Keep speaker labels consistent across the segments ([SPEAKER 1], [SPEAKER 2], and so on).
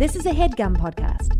[SPEAKER 1] This is a headgum podcast.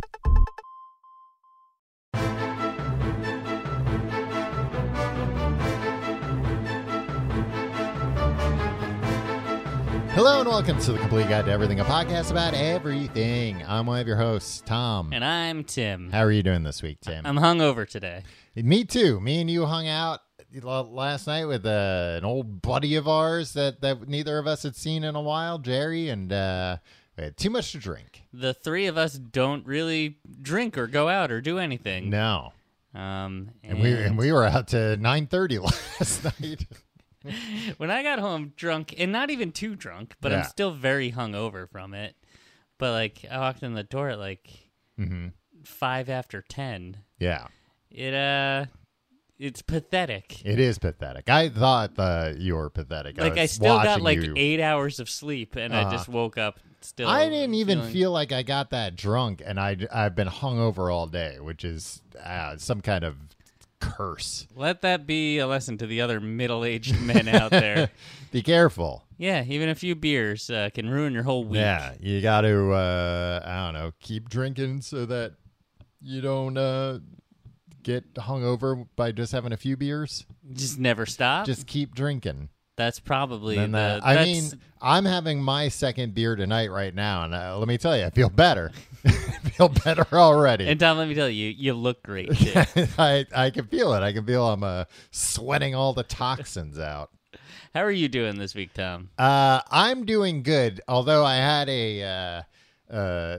[SPEAKER 2] Hello and welcome to the Complete Guide to Everything, a podcast about everything. I'm one of your hosts, Tom.
[SPEAKER 3] And I'm Tim.
[SPEAKER 2] How are you doing this week, Tim?
[SPEAKER 3] I'm hungover today.
[SPEAKER 2] Me too. Me and you hung out last night with uh, an old buddy of ours that, that neither of us had seen in a while, Jerry, and uh, we had too much to drink.
[SPEAKER 3] The three of us don't really drink or go out or do anything.
[SPEAKER 2] No.
[SPEAKER 3] Um,
[SPEAKER 2] And we and we were out to 9:30 last night.
[SPEAKER 3] when I got home drunk, and not even too drunk, but
[SPEAKER 2] Yeah.
[SPEAKER 3] I'm still very hungover from it. But like, I walked in the door at like
[SPEAKER 2] hmm
[SPEAKER 3] five after ten.
[SPEAKER 2] Yeah.
[SPEAKER 3] It uh, it's pathetic.
[SPEAKER 2] It is pathetic. I thought uh, you were pathetic.
[SPEAKER 3] like I
[SPEAKER 2] was
[SPEAKER 3] still got like
[SPEAKER 2] you.
[SPEAKER 3] eight hours of sleep, and I
[SPEAKER 2] Uh-huh.
[SPEAKER 3] just woke up still.
[SPEAKER 2] I didn't even
[SPEAKER 3] feeling-
[SPEAKER 2] feel like I got that drunk, and I I've been hungover all day, which is uh, some kind of curse.
[SPEAKER 3] Let that be a lesson to the other middle-aged men out there.
[SPEAKER 2] Be careful.
[SPEAKER 3] Yeah, even a few beers uh, can ruin your whole week.
[SPEAKER 2] Yeah, you got to uh, I don't know, keep drinking so that you don't uh, get hungover by just having a few beers.
[SPEAKER 3] Just never stop.
[SPEAKER 2] Just keep drinking.
[SPEAKER 3] that's probably the.
[SPEAKER 2] uh, I mean, I'm having my second beer tonight right now, and uh, let me tell you, I feel better. I feel better already.
[SPEAKER 3] and Tom, let me tell you, you look great.
[SPEAKER 2] I I can feel it. I can feel I'm uh, sweating all the toxins out.
[SPEAKER 3] How are you doing this week, Tom?
[SPEAKER 2] Uh, I'm doing good, although I had a uh, uh,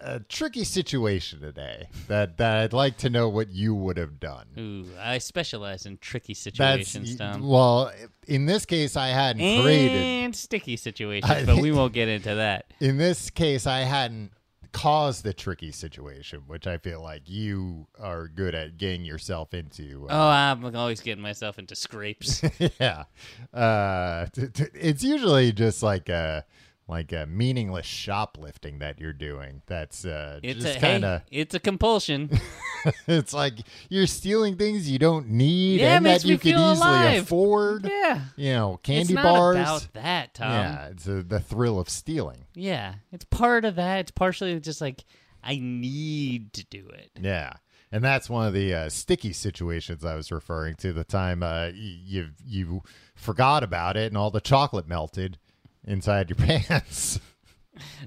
[SPEAKER 2] a tricky situation today that that I'd like to know what you would have done.
[SPEAKER 3] Ooh, I specialize in tricky
[SPEAKER 2] That's
[SPEAKER 3] situations, Tom.
[SPEAKER 2] well, in this case, I hadn't created.
[SPEAKER 3] And sticky situations,
[SPEAKER 2] I
[SPEAKER 3] but we won't get into that.
[SPEAKER 2] In this case, I hadn't caused the tricky situation, which I feel like you are good at getting yourself into.
[SPEAKER 3] Oh, I'm always getting myself into scrapes.
[SPEAKER 2] yeah, uh, t- t- it's usually just like a like a meaningless shoplifting that you're doing. That's uh,
[SPEAKER 3] It's
[SPEAKER 2] just
[SPEAKER 3] a
[SPEAKER 2] kind
[SPEAKER 3] hey,
[SPEAKER 2] of.
[SPEAKER 3] it's a compulsion.
[SPEAKER 2] it's like you're stealing things you don't need
[SPEAKER 3] Yeah,
[SPEAKER 2] and that you could easily
[SPEAKER 3] alive.
[SPEAKER 2] afford.
[SPEAKER 3] yeah,
[SPEAKER 2] You know, candy
[SPEAKER 3] it's not
[SPEAKER 2] bars.
[SPEAKER 3] about that, Tom.
[SPEAKER 2] yeah, it's uh the thrill of stealing.
[SPEAKER 3] yeah, it's part of that. It's partially just like I need to do it.
[SPEAKER 2] Yeah. And that's one of the uh, sticky situations I was referring to. The time uh, you you forgot about it and all the chocolate melted inside your pants.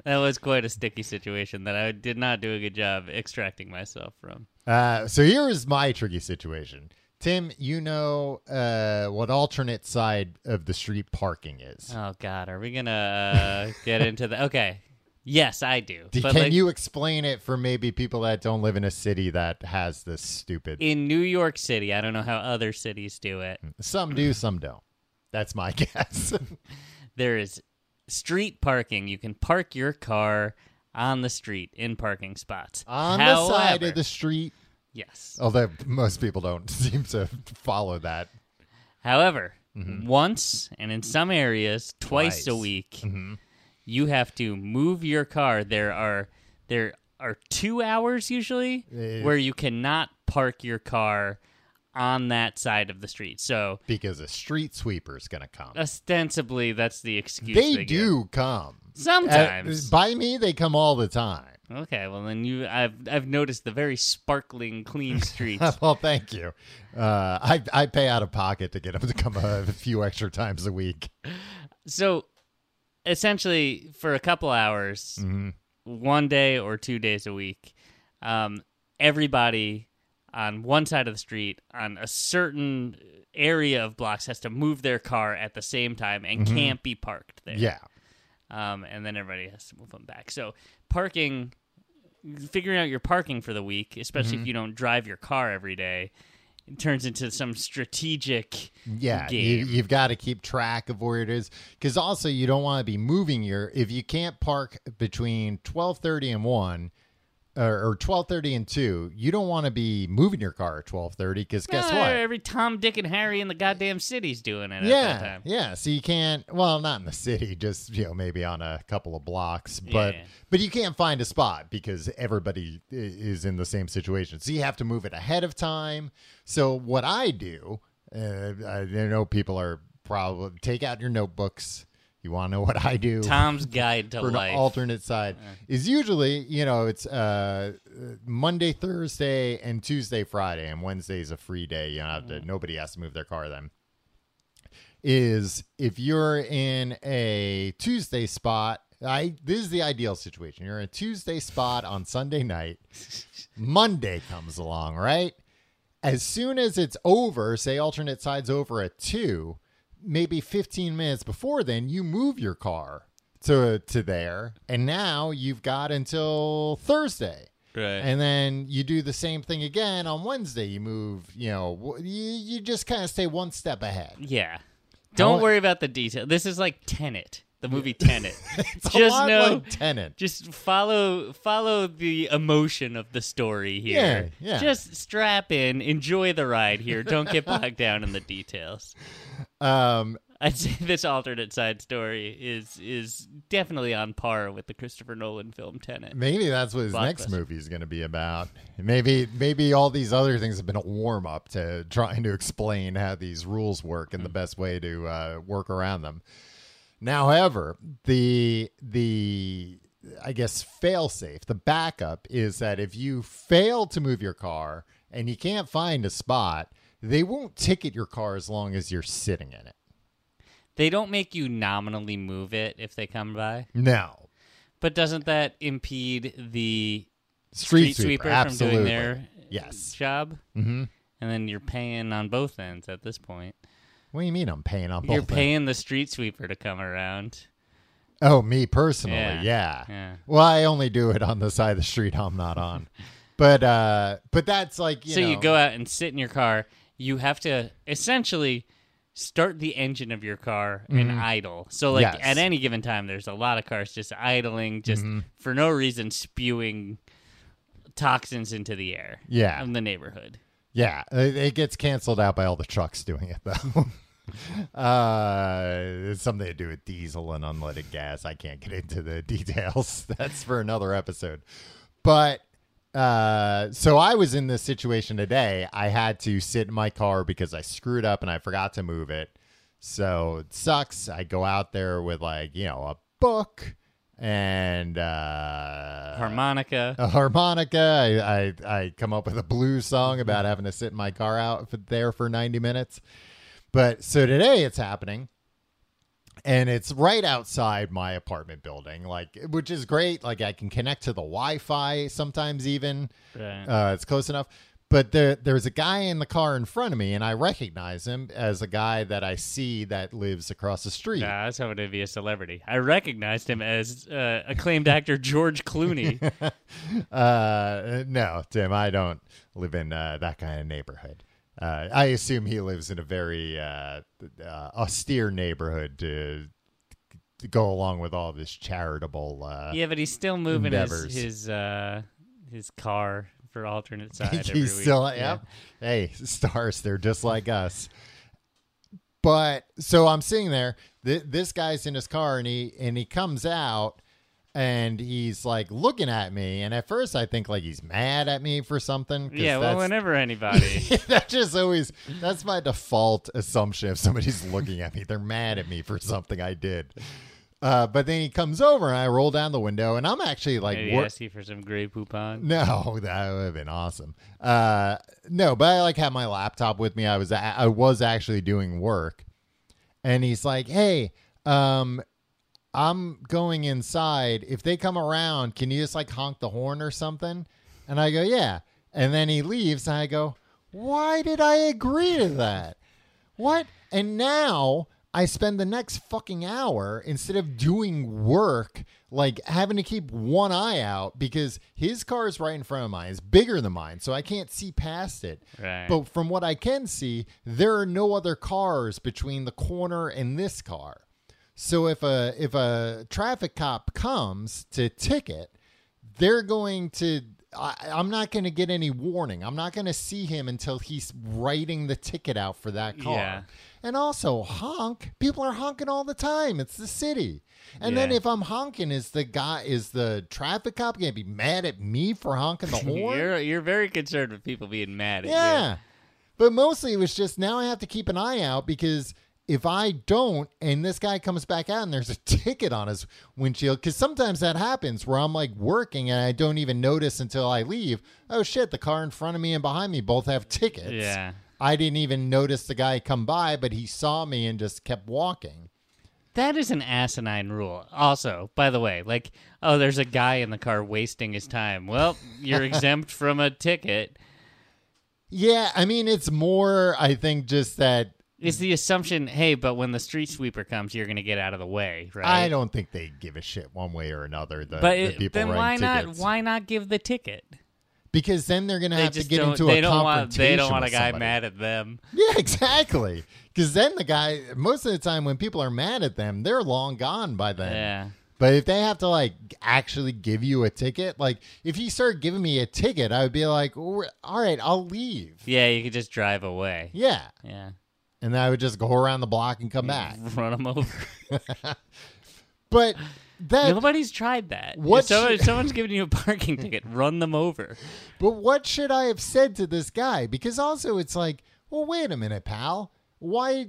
[SPEAKER 3] That was quite a sticky situation that I did not do a good job extracting myself from.
[SPEAKER 2] Uh, so here is my tricky situation. Tim, you know uh, what alternate side of the street parking is.
[SPEAKER 3] Oh God, are we gonna uh, get into that? Okay, yes, I do.
[SPEAKER 2] Can
[SPEAKER 3] like,
[SPEAKER 2] you explain it for maybe people that don't live in a city that has this stupid?
[SPEAKER 3] in New York City, I don't know how other cities do it.
[SPEAKER 2] Some do, some don't. That's my guess.
[SPEAKER 3] There is street parking. You can park your car on the street in parking spots.
[SPEAKER 2] On the side of the street,
[SPEAKER 3] yes.
[SPEAKER 2] although most people don't seem to follow that.
[SPEAKER 3] However, once and in some areas twice, a
[SPEAKER 2] Mm-hmm.
[SPEAKER 3] Week,
[SPEAKER 2] Mhm.
[SPEAKER 3] you have to move your car. There are there are two hours usually
[SPEAKER 2] Eh.
[SPEAKER 3] where you cannot park your car on that side of the street. So
[SPEAKER 2] because a street sweeper is going to come.
[SPEAKER 3] ostensibly, that's the excuse.
[SPEAKER 2] They
[SPEAKER 3] give.
[SPEAKER 2] do come.
[SPEAKER 3] sometimes.
[SPEAKER 2] Uh, by me, they come all the time.
[SPEAKER 3] okay, well then you, I've I've noticed the very sparkling, clean streets.
[SPEAKER 2] well, thank you. Uh, I I pay out of pocket to get them to come a, few extra times a week.
[SPEAKER 3] so essentially, for a couple hours,
[SPEAKER 2] Mhm.
[SPEAKER 3] one day or two days a week, um, everybody on one side of the street on a certain area of blocks has to move their car at the same time and can't be parked there.
[SPEAKER 2] Mm-hmm. Yeah.
[SPEAKER 3] Um, and then everybody has to move them back. So parking, figuring out your parking for the week, especially
[SPEAKER 2] Mm-hmm.
[SPEAKER 3] if you don't drive your car every day, it turns into some strategic.
[SPEAKER 2] Yeah, you,
[SPEAKER 3] game.
[SPEAKER 2] you've got to keep track of where it is because also you don't want to be moving your. If you can't park between twelve thirty and one, or, or twelve thirty and two, you don't want to be moving your car at twelve thirty because guess
[SPEAKER 3] Uh,
[SPEAKER 2] what?
[SPEAKER 3] Every Tom, Dick, and Harry in the goddamn city's doing it at that
[SPEAKER 2] Yeah,
[SPEAKER 3] time.
[SPEAKER 2] yeah. So you can't. Well, not in the city, just you know, maybe on a couple of blocks, but
[SPEAKER 3] Yeah.
[SPEAKER 2] but you can't find a spot because everybody is in the same situation. So you have to move it ahead of time. So what I do, uh, I know people are probably take out your notebooks. You want to know what I do?
[SPEAKER 3] Tom's guide to
[SPEAKER 2] for
[SPEAKER 3] life.
[SPEAKER 2] an alternate side is usually you know it's uh Monday, Thursday, and Tuesday, Friday, and Wednesday's a free day. You don't have to. Nobody has to move their car then. Is if you're in a Tuesday spot. I this is the ideal situation. You're in a Tuesday spot on Sunday night. Monday comes along, right? As soon as it's over, say alternate sides over at two, maybe 15 minutes before then, you move your car to to there, and now you've got until Thursday.
[SPEAKER 3] right.
[SPEAKER 2] And then you do the same thing again on Wednesday. You move, you know, you, you just kind of stay one step ahead.
[SPEAKER 3] yeah. Don't worry about the detail. This is like Tenet, the movie Tenet. Just know-
[SPEAKER 2] like Tenant.
[SPEAKER 3] Just follow follow the emotion of the story here.
[SPEAKER 2] Yeah, yeah.
[SPEAKER 3] Just strap in, enjoy the ride here. Don't get bogged down in the details.
[SPEAKER 2] Um,
[SPEAKER 3] I'd say this alternate side story is is definitely on par with the Christopher Nolan film Tenet.
[SPEAKER 2] maybe that's what his next movie is going to be about. Maybe maybe all these other things have been a warm up to trying to explain how these rules work and the best way to uh, work around them. Now, however, the the I guess fail safe, the backup is that if you fail to move your car and you can't find a spot, they won't ticket your car as long as you're sitting in it.
[SPEAKER 3] They don't make you nominally move it if they come by,
[SPEAKER 2] No.
[SPEAKER 3] but doesn't that impede the
[SPEAKER 2] Street,
[SPEAKER 3] street sweeper,
[SPEAKER 2] absolutely.
[SPEAKER 3] from doing their
[SPEAKER 2] Yes.
[SPEAKER 3] job?
[SPEAKER 2] hmm
[SPEAKER 3] And then you're paying on both ends at this point.
[SPEAKER 2] What do you mean I'm paying on both?
[SPEAKER 3] You're paying the street sweeper to come around.
[SPEAKER 2] Oh, me personally,
[SPEAKER 3] Yeah.
[SPEAKER 2] yeah.
[SPEAKER 3] Yeah.
[SPEAKER 2] Well, I only do it on the side of the street I'm not on. But uh but that's like you
[SPEAKER 3] so
[SPEAKER 2] know,
[SPEAKER 3] you go out and sit in your car. You have to essentially start the engine of your car and idle. So like
[SPEAKER 2] Mm-hmm. Yes.
[SPEAKER 3] at any given time, there's a lot of cars just idling, just
[SPEAKER 2] Mm-hmm.
[SPEAKER 3] for no reason, spewing toxins into the air.
[SPEAKER 2] Yeah.
[SPEAKER 3] In the neighborhood.
[SPEAKER 2] Yeah, it, it gets canceled out by all the trucks doing it though. uh, it's something to do with diesel and unleaded gas. I can't get into the details. That's for another episode. But uh, so I was in this situation today. I had to sit in my car because I screwed up and I forgot to move it. So it sucks. I go out there with like you know a book and uh,
[SPEAKER 3] Harmonica.
[SPEAKER 2] a harmonica. I, I I come up with a blues song about having to sit in my car out for, there for 90 minutes. But so today it's happening. And it's right outside my apartment building, like which is great. Like I can connect to the Wi-Fi sometimes even.
[SPEAKER 3] Right.
[SPEAKER 2] Uh, it's close enough. But there, there's a guy in the car in front of me, and I recognize him as a guy that I see that lives across the street.
[SPEAKER 3] Nah, I was hoping to be a celebrity. I recognized him as uh, acclaimed actor George Clooney.
[SPEAKER 2] Uh, no, Tim, I don't live in uh, that kind of neighborhood. Uh, I assume he lives in a very uh, uh, austere neighborhood to, to go along with all this charitable. Uh,
[SPEAKER 3] yeah, but he's still moving
[SPEAKER 2] Endeavors.
[SPEAKER 3] his his uh, his car for alternate side. every
[SPEAKER 2] he's
[SPEAKER 3] week.
[SPEAKER 2] still, yeah. Hey, stars, they're just like us. But so I'm sitting there. Th- this guy's in his car, and he and he comes out, and he's like looking at me. And at first, I think like he's mad at me for something. 'cause
[SPEAKER 3] Yeah, well,
[SPEAKER 2] that's-
[SPEAKER 3] whenever anybody.
[SPEAKER 2] that just always that's my default assumption if somebody's looking at me they're mad at me for something i did uh, but then he comes over and i roll down the window and i'm actually like
[SPEAKER 3] Maybe
[SPEAKER 2] wor-
[SPEAKER 3] ask you for some Grey Poupon.
[SPEAKER 2] no that would have been awesome. Uh, no but i like had my laptop with me. I was i was actually doing work. And he's like hey um i'm going inside. If they come around can you just like honk the horn or something? And i go yeah. And then he leaves and i go why did i agree to that? What? And now i spend the next fucking hour instead of doing work like having to keep one eye out because his car is right in front of mine it's bigger than mine so i can't see past it
[SPEAKER 3] Right.
[SPEAKER 2] but from what I can see, there are no other cars between the corner and this car. So if a if a traffic cop comes to ticket, they're going to. I, I'm not going to get any warning. I'm not going to see him until he's writing the ticket out for that car.
[SPEAKER 3] Yeah.
[SPEAKER 2] And also honk. People are honking all the time. It's the city. And then if I'm honking, is the guy is the traffic cop going to be mad at me for honking the horn?
[SPEAKER 3] You're you're very concerned with people being mad at
[SPEAKER 2] Yeah. But mostly it was just now I have to keep an eye out because if I don't, and this guy comes back out and there's a ticket on his windshield, because sometimes that happens where I'm like working and I don't even notice until I leave. Oh shit, the car in front of me and behind me both have tickets.
[SPEAKER 3] Yeah.
[SPEAKER 2] I didn't even notice the guy come by, but he saw me and just kept walking.
[SPEAKER 3] That is an asinine rule. Also, by the way, like, oh, there's a guy in the car wasting his time. Well, you're exempt from a ticket.
[SPEAKER 2] Yeah, I mean, it's more, I think, just that
[SPEAKER 3] It's the assumption, hey, but when the street sweeper comes, you're going to get out of the way, right?
[SPEAKER 2] I don't think they give a shit one way or another. The,
[SPEAKER 3] But
[SPEAKER 2] the people
[SPEAKER 3] then why
[SPEAKER 2] writing
[SPEAKER 3] not?
[SPEAKER 2] tickets.
[SPEAKER 3] Why not give the ticket?
[SPEAKER 2] Because then they're going to have to get into
[SPEAKER 3] they
[SPEAKER 2] a
[SPEAKER 3] don't want.
[SPEAKER 2] confrontation.
[SPEAKER 3] They don't want a guy
[SPEAKER 2] somebody.
[SPEAKER 3] mad at them.
[SPEAKER 2] Yeah, exactly. Because then the guy, most of the time when people are mad at them, they're long gone by then.
[SPEAKER 3] Yeah.
[SPEAKER 2] But if they have to like actually give you a ticket, like if you start giving me a ticket, I would be like, all right, I'll leave.
[SPEAKER 3] Yeah, you could just drive away.
[SPEAKER 2] Yeah.
[SPEAKER 3] Yeah.
[SPEAKER 2] And then I would just go around the block and come back.
[SPEAKER 3] Run them over.
[SPEAKER 2] But that,
[SPEAKER 3] Nobody's tried that.
[SPEAKER 2] What
[SPEAKER 3] If someone, if someone's giving you a parking ticket, run them over.
[SPEAKER 2] but what should I have said to this guy? Because also it's like, well, wait a minute, pal. Why?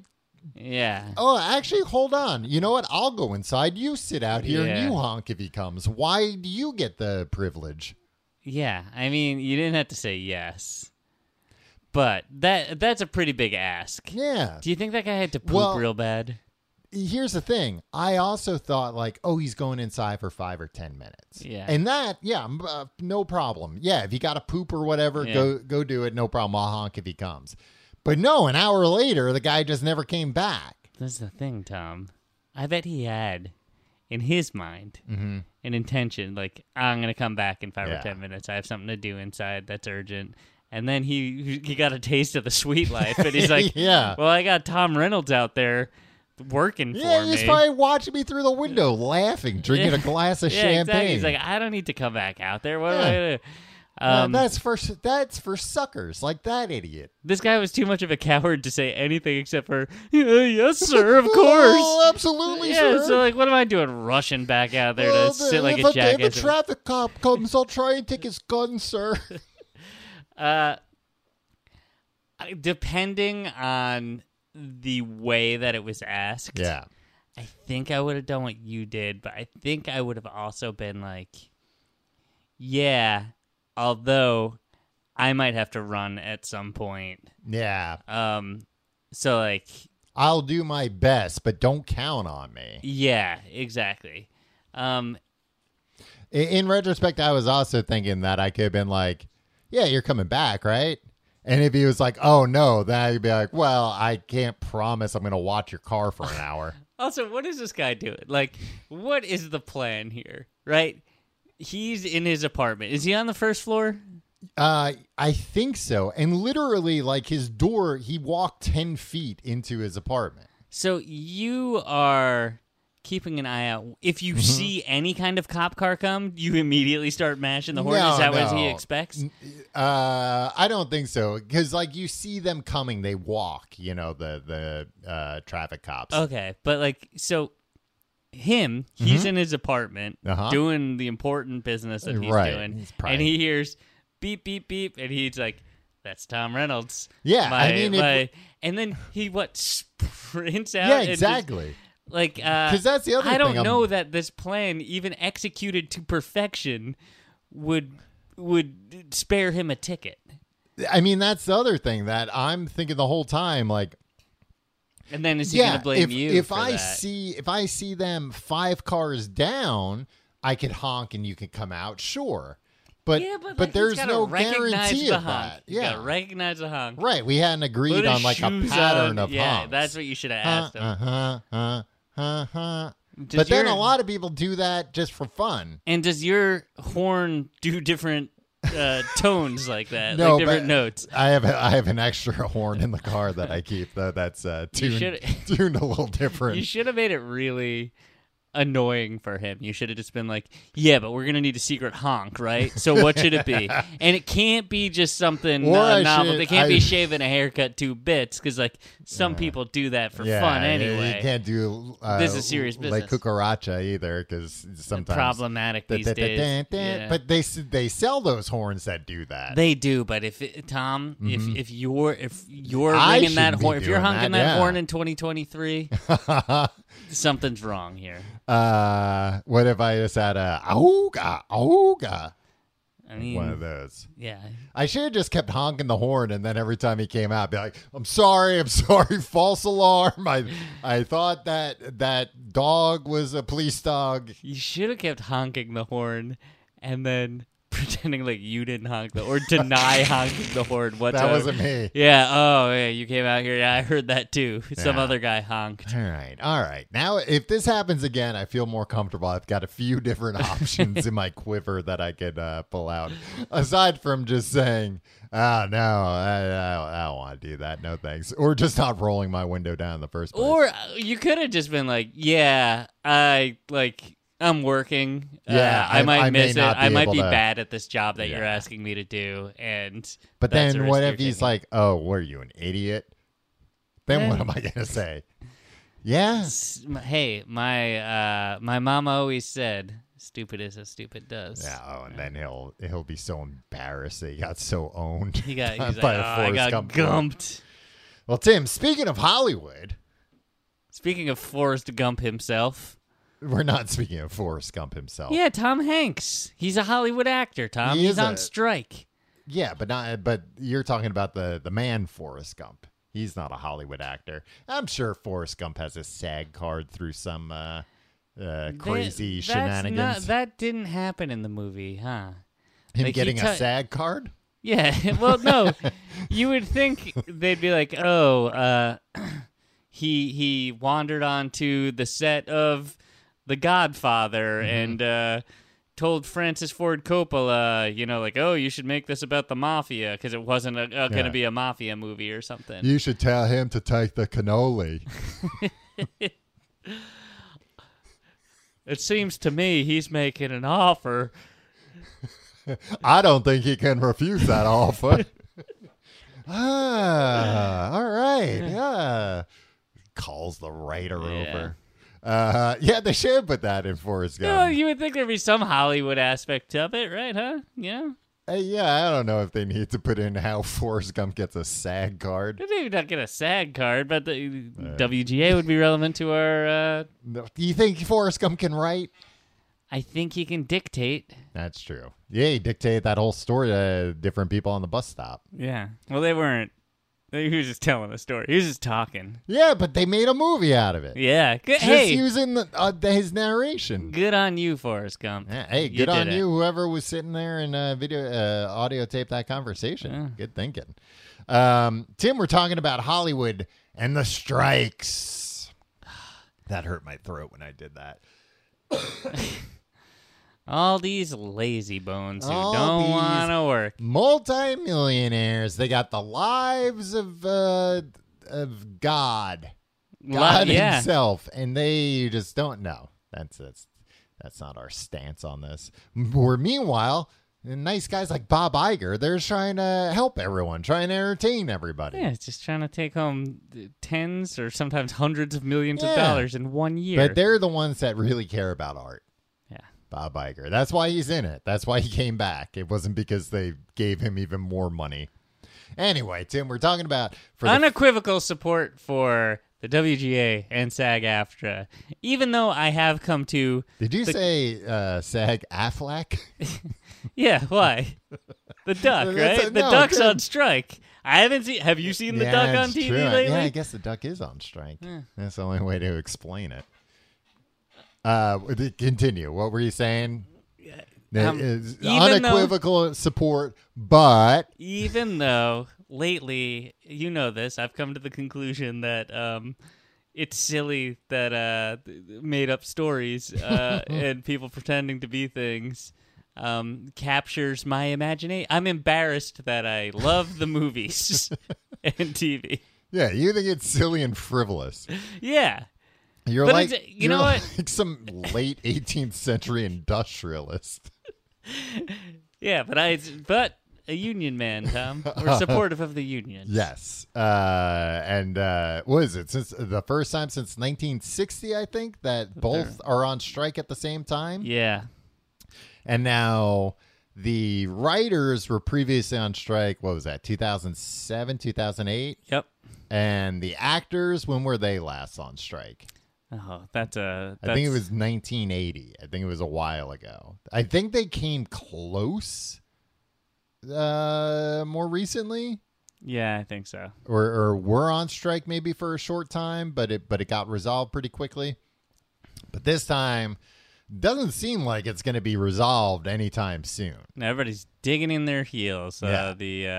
[SPEAKER 3] Yeah.
[SPEAKER 2] Oh, actually, hold on. You know what? I'll go inside. You sit out here
[SPEAKER 3] Yeah.
[SPEAKER 2] and you honk if he comes. Why do you get the privilege?
[SPEAKER 3] Yeah. I mean, you didn't have to say yes. But that that's a pretty big ask.
[SPEAKER 2] Yeah.
[SPEAKER 3] Do you think that guy had to poop
[SPEAKER 2] Well-
[SPEAKER 3] real bad?
[SPEAKER 2] here's the thing. I also thought like, oh, he's going inside for five or ten minutes.
[SPEAKER 3] Yeah.
[SPEAKER 2] and that, yeah, uh, no problem. Yeah, if you got to poop or whatever,
[SPEAKER 3] Yeah.
[SPEAKER 2] go go do it. No problem. I'll honk if he comes. But no, an hour later, the guy just never came back.
[SPEAKER 3] That's the thing, Tom. I bet he had in his mind an intention, like I'm gonna come back in five
[SPEAKER 2] Yeah.
[SPEAKER 3] or ten minutes. I have something to do inside that's urgent. And then he he got a taste of the sweet life, and he's like,
[SPEAKER 2] Yeah.
[SPEAKER 3] well, I got Tom Reynolds out there working for me.
[SPEAKER 2] Yeah, he's
[SPEAKER 3] me."
[SPEAKER 2] probably watching me through the window, laughing, drinking a glass of
[SPEAKER 3] yeah,
[SPEAKER 2] champagne.
[SPEAKER 3] exactly. He's like, I don't need to come back out there. What am I gonna do? Um,
[SPEAKER 2] that's for that's for suckers like that idiot.
[SPEAKER 3] this guy was too much of a coward to say anything except for, yeah, yes, sir, of course.
[SPEAKER 2] Oh, absolutely,
[SPEAKER 3] yeah,
[SPEAKER 2] sir.
[SPEAKER 3] so like, what am I doing, rushing back out there
[SPEAKER 2] Well,
[SPEAKER 3] to
[SPEAKER 2] the-
[SPEAKER 3] sit like a
[SPEAKER 2] if a traffic cop comes, I'll try and take his gun, sir.
[SPEAKER 3] Uh, depending on the way that it was asked,
[SPEAKER 2] yeah.
[SPEAKER 3] I think I would have done what you did, but I think I would have also been like, yeah, although I might have to run at some point.
[SPEAKER 2] Yeah.
[SPEAKER 3] Um, so like,
[SPEAKER 2] I'll do my best, but don't count on me.
[SPEAKER 3] yeah, exactly. Um,
[SPEAKER 2] In, in retrospect, I was also thinking that I could have been like, yeah, you're coming back, right? And if he was like, oh no, then you'd be like, well, I can't promise I'm going to watch your car for an hour.
[SPEAKER 3] also, what is this guy doing? Like, what is the plan here? Right? He's in his apartment. Is he on the first floor?
[SPEAKER 2] Uh, I think so. And literally, like his door, he walked 10 feet into his apartment.
[SPEAKER 3] So you are keeping an eye out. If
[SPEAKER 2] Mm-hmm.
[SPEAKER 3] you see any kind of cop car come, you immediately start mashing the horn.
[SPEAKER 2] No,
[SPEAKER 3] Is that what he expects?
[SPEAKER 2] Uh, I don't think so. Because, like, you see them coming, they walk, you know, the, the uh, traffic cops.
[SPEAKER 3] Okay, but like so him, he's in his apartment
[SPEAKER 2] Mm-hmm. Uh-huh.
[SPEAKER 3] doing the important business that he's
[SPEAKER 2] Right.
[SPEAKER 3] doing.
[SPEAKER 2] He's
[SPEAKER 3] and he hears beep beep beep and he's like that's Tom Reynolds.
[SPEAKER 2] Yeah,
[SPEAKER 3] My,
[SPEAKER 2] I mean,
[SPEAKER 3] my, and then he what sprints out
[SPEAKER 2] yeah,
[SPEAKER 3] and just- like uh
[SPEAKER 2] 'Cause that's the other
[SPEAKER 3] I don't
[SPEAKER 2] I'm-
[SPEAKER 3] know that this plan even executed to perfection would would spare him a ticket.
[SPEAKER 2] I mean, that's the other thing that I'm thinking the whole time. Like,
[SPEAKER 3] And then is he
[SPEAKER 2] yeah,
[SPEAKER 3] gonna blame
[SPEAKER 2] if
[SPEAKER 3] you?
[SPEAKER 2] if I
[SPEAKER 3] that?
[SPEAKER 2] see if I see them five cars down, I could honk and you could come out, sure. But
[SPEAKER 3] yeah, but, like,
[SPEAKER 2] there's no guarantee
[SPEAKER 3] the
[SPEAKER 2] of that. Yeah,
[SPEAKER 3] recognize the honk.
[SPEAKER 2] right. We hadn't agreed on like a pattern
[SPEAKER 3] on.
[SPEAKER 2] of
[SPEAKER 3] yeah,
[SPEAKER 2] honks.
[SPEAKER 3] that's what you should have
[SPEAKER 2] uh,
[SPEAKER 3] asked him.
[SPEAKER 2] uh, huh, uh, uh, huh.
[SPEAKER 3] Does
[SPEAKER 2] But then a lot of people do that just for fun.
[SPEAKER 3] And does your horn do different uh, tones like that?
[SPEAKER 2] No,
[SPEAKER 3] like different
[SPEAKER 2] but
[SPEAKER 3] notes.
[SPEAKER 2] I have a, I have an extra horn in the car that I keep though. That's uh, tuned tuned a little different.
[SPEAKER 3] You should have made it really annoying for him. You should have just been like, "Yeah, but we're gonna need a secret honk, right? So what should it be?" and it can't be just something
[SPEAKER 2] Or
[SPEAKER 3] uh,
[SPEAKER 2] I
[SPEAKER 3] novel.
[SPEAKER 2] should-
[SPEAKER 3] They can't
[SPEAKER 2] I-
[SPEAKER 3] be shaving a haircut two bits because like some people do that for
[SPEAKER 2] yeah,
[SPEAKER 3] fun
[SPEAKER 2] you-
[SPEAKER 3] anyway.
[SPEAKER 2] You can't do uh,
[SPEAKER 3] This is serious business
[SPEAKER 2] like
[SPEAKER 3] business.
[SPEAKER 2] cucaracha either because sometimes
[SPEAKER 3] Problematic
[SPEAKER 2] Da-
[SPEAKER 3] these
[SPEAKER 2] da- da-
[SPEAKER 3] days.
[SPEAKER 2] da- da-
[SPEAKER 3] Yeah.
[SPEAKER 2] But they they sell those horns that do that.
[SPEAKER 3] They do, but if it, Tom, if if you're if you're
[SPEAKER 2] Mm-hmm. I
[SPEAKER 3] ringing that horn, if you're honking
[SPEAKER 2] that,
[SPEAKER 3] that,
[SPEAKER 2] yeah.
[SPEAKER 3] horn in 2023, something's wrong here.
[SPEAKER 2] Uh, what if I just had a auga auga
[SPEAKER 3] I mean,
[SPEAKER 2] one of those?
[SPEAKER 3] yeah,
[SPEAKER 2] I should have just kept honking the horn, and then every time he came out, be like, "I'm sorry, I'm sorry, false alarm. I I thought that that dog was a police dog."
[SPEAKER 3] you should have kept honking the horn, and then pretending like you didn't honk the or deny honking the horn. What
[SPEAKER 2] That wasn't me.
[SPEAKER 3] Yeah. Oh, yeah. You came out here. Yeah, I heard that too. Some
[SPEAKER 2] Yeah.
[SPEAKER 3] other guy honked.
[SPEAKER 2] All right, all right. Now, if this happens again, I feel more comfortable. I've got a few different options in my quiver that I could uh, pull out, aside from just saying, "Oh no, I, I, don't- I don't want to do that. No thanks," or just not rolling my window down in the first place.
[SPEAKER 3] Or uh, you could have just been like, "Yeah, I like." I'm working.
[SPEAKER 2] Yeah,
[SPEAKER 3] uh, I,
[SPEAKER 2] I-
[SPEAKER 3] might
[SPEAKER 2] I
[SPEAKER 3] miss it. I might be
[SPEAKER 2] to-
[SPEAKER 3] bad at this job that you're asking me to do, and
[SPEAKER 2] but then, what if he's like, "Oh, were you, an idiot?" Then what am I gonna say? Yeah,
[SPEAKER 3] "Hey, my uh, my mom always said, stupid is as stupid does."
[SPEAKER 2] yeah. Oh, and then he'll he'll be so embarrassed that he got so owned.
[SPEAKER 3] He got.
[SPEAKER 2] By
[SPEAKER 3] like, oh, I got
[SPEAKER 2] Gump
[SPEAKER 3] gumped.
[SPEAKER 2] Well, Tim, speaking of Hollywood,
[SPEAKER 3] Speaking of Forrest Gump himself,
[SPEAKER 2] we're not speaking of Forrest Gump himself.
[SPEAKER 3] yeah, Tom Hanks. He's a Hollywood actor. Tom.
[SPEAKER 2] He
[SPEAKER 3] He's
[SPEAKER 2] is
[SPEAKER 3] on
[SPEAKER 2] a-
[SPEAKER 3] strike.
[SPEAKER 2] Yeah, but not. But you're talking about the the man Forrest Gump. He's not a Hollywood actor. I'm sure Forrest Gump has a SAG card through some uh, uh, crazy
[SPEAKER 3] That- that's
[SPEAKER 2] shenanigans.
[SPEAKER 3] not- that didn't happen in the movie, huh?
[SPEAKER 2] Him
[SPEAKER 3] like, he
[SPEAKER 2] getting a SAG card.
[SPEAKER 3] Yeah. Well, no. you would think they'd be like, "Oh, uh, he he wandered onto the set of The Godfather
[SPEAKER 2] Mm-hmm.
[SPEAKER 3] and uh, told Francis Ford Coppola, you know, like, oh, you should make this about the mafia because it wasn't uh, going to be a mafia movie or something."
[SPEAKER 2] You should tell him to take the cannoli.
[SPEAKER 3] It seems to me he's making an offer.
[SPEAKER 2] I don't think he can refuse that offer. ah, all right. Yeah. Calls the writer
[SPEAKER 3] Yeah.
[SPEAKER 2] over. Uh, yeah, they should put that in Forrest
[SPEAKER 3] You, know, you would think there'd be some Hollywood aspect of it, right? Huh? Yeah.
[SPEAKER 2] Uh, yeah, I don't know if they need to put in how Forrest Gump gets a SAG card.
[SPEAKER 3] They maybe not get a SAG card, but the WGA would be relevant to our. Uh,
[SPEAKER 2] Do you think Forrest Gump can write?
[SPEAKER 3] I think he can dictate.
[SPEAKER 2] That's true. Yeah, he dictated that whole story to different people on the bus stop.
[SPEAKER 3] Yeah. Well, they weren't. He was just telling a story. He was just talking.
[SPEAKER 2] Yeah, but they made a movie out of it.
[SPEAKER 3] Yeah. Good.
[SPEAKER 2] Just
[SPEAKER 3] hey,
[SPEAKER 2] using the, uh, his narration.
[SPEAKER 3] good on you, Forrest Gump.
[SPEAKER 2] Yeah, hey,
[SPEAKER 3] You
[SPEAKER 2] good
[SPEAKER 3] did
[SPEAKER 2] on
[SPEAKER 3] it.
[SPEAKER 2] you, whoever was sitting there and uh, video uh, audio tape that conversation. Good thinking. Um, Tim, we're talking about Hollywood and the strikes. That hurt my throat when I did that.
[SPEAKER 3] All these lazy bones who
[SPEAKER 2] All
[SPEAKER 3] don't
[SPEAKER 2] these-
[SPEAKER 3] want to work.
[SPEAKER 2] Multi-millionaires. They got the lives of uh, of God,
[SPEAKER 3] Li-
[SPEAKER 2] God
[SPEAKER 3] yeah.
[SPEAKER 2] Himself, and they just don't know. That's that's that's not our stance on this. Or meanwhile, nice guys like Bob Iger, they're trying to help everyone, trying to entertain everybody.
[SPEAKER 3] Yeah, it's just trying to take home tens or sometimes hundreds of millions
[SPEAKER 2] Yeah.
[SPEAKER 3] of dollars in one year.
[SPEAKER 2] But they're the ones that really care about art. Bob Iger. That's why he's in it. That's why he came back. It wasn't because they gave him even more money. Anyway, Tim, we're talking about
[SPEAKER 3] unequivocal support for the WGA and SAG-AFTRA, even though I have come to
[SPEAKER 2] Did you
[SPEAKER 3] the-
[SPEAKER 2] say uh, SAG Aflac?
[SPEAKER 3] yeah, why the duck, right?
[SPEAKER 2] a-
[SPEAKER 3] the
[SPEAKER 2] no,
[SPEAKER 3] duck's on strike. I haven't seen. Have you seen the
[SPEAKER 2] Yeah,
[SPEAKER 3] duck on TV
[SPEAKER 2] true.
[SPEAKER 3] lately?
[SPEAKER 2] Yeah, I guess the duck is on strike.
[SPEAKER 3] Yeah.
[SPEAKER 2] That's the only way to explain it. Uh, continue. What were you saying?
[SPEAKER 3] Um, even though-
[SPEAKER 2] unequivocal support, but
[SPEAKER 3] Even though lately, you know this, I've come to the conclusion that um, it's silly that uh, made up stories uh, and people pretending to be things um, captures my imagination. I'm embarrassed that I love the movies and TV.
[SPEAKER 2] yeah, you think it's silly and frivolous.
[SPEAKER 3] Yeah.
[SPEAKER 2] You're
[SPEAKER 3] But
[SPEAKER 2] like
[SPEAKER 3] you
[SPEAKER 2] you're
[SPEAKER 3] know what?
[SPEAKER 2] like some late 18th century industrialist.
[SPEAKER 3] Yeah, but I but a union man, Tom. We're supportive of the union.
[SPEAKER 2] Yes. Uh, and uh, what is it? Since the first time since 1960, I think that both are on strike at the same time.
[SPEAKER 3] Yeah.
[SPEAKER 2] And now the writers were previously on strike. What was that? 2007, 2008.
[SPEAKER 3] Yep.
[SPEAKER 2] And the actors, when were they last on strike?
[SPEAKER 3] Oh, that's a.
[SPEAKER 2] I think it was 1980. I think it was a while ago. I think they came close uh more recently
[SPEAKER 3] Yeah, I think so.
[SPEAKER 2] or or were on strike maybe for a short time, but it but it got resolved pretty quickly. But this time doesn't seem like it's going to be resolved anytime soon.
[SPEAKER 3] Now everybody's digging in their heels.
[SPEAKER 2] Yeah.
[SPEAKER 3] Uh, the uh,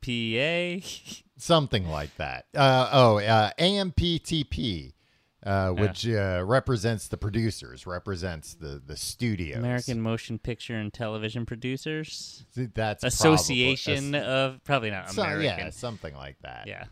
[SPEAKER 3] AMPTPA.
[SPEAKER 2] Something like that. Uh, oh, uh, AMPTP, uh, which uh, represents the producers, represents the the studios.
[SPEAKER 3] American Motion Picture and Television Producers
[SPEAKER 2] That's
[SPEAKER 3] Association
[SPEAKER 2] probably-
[SPEAKER 3] of probably not
[SPEAKER 2] so-
[SPEAKER 3] American.
[SPEAKER 2] yeah, something like that.
[SPEAKER 3] yeah.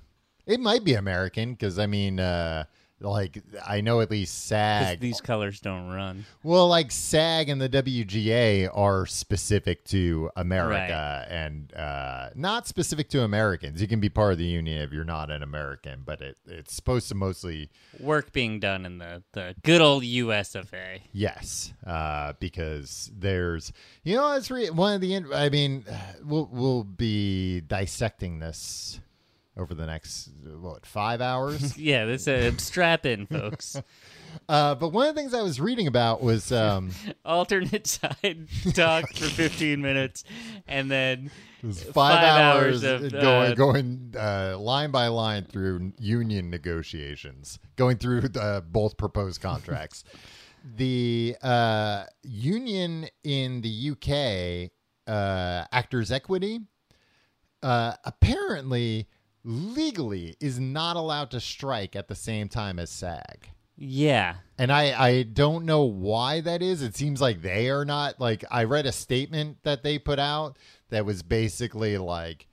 [SPEAKER 2] It might be American because I mean, uh, like I know at least SAG.
[SPEAKER 3] these colors don't run.
[SPEAKER 2] well, like SAG and the WGA are specific to America and uh, not specific to Americans. You can be part of the union if you're not an American, but it it's supposed to mostly
[SPEAKER 3] Work being done in the, the good old US of A.
[SPEAKER 2] Yes, uh, because there's, you know, it's re- one of the. in- I mean, we'll we'll be dissecting this over the next what five hours.
[SPEAKER 3] Yeah, this uh, strap in, folks.
[SPEAKER 2] uh, but one of the things I was reading about was um,
[SPEAKER 3] Alternate side talk for 15 minutes, and then
[SPEAKER 2] five,
[SPEAKER 3] Five
[SPEAKER 2] hours,
[SPEAKER 3] hours of,
[SPEAKER 2] going
[SPEAKER 3] uh,
[SPEAKER 2] going uh, line by line through union negotiations, going through uh, both proposed contracts. the uh, union in the UK, uh, Actors Equity, uh, apparently legally is not allowed to strike at the same time as SAG.
[SPEAKER 3] yeah,
[SPEAKER 2] And I, I don't know why that is. It seems like they are not like I read a statement that they put out that was basically like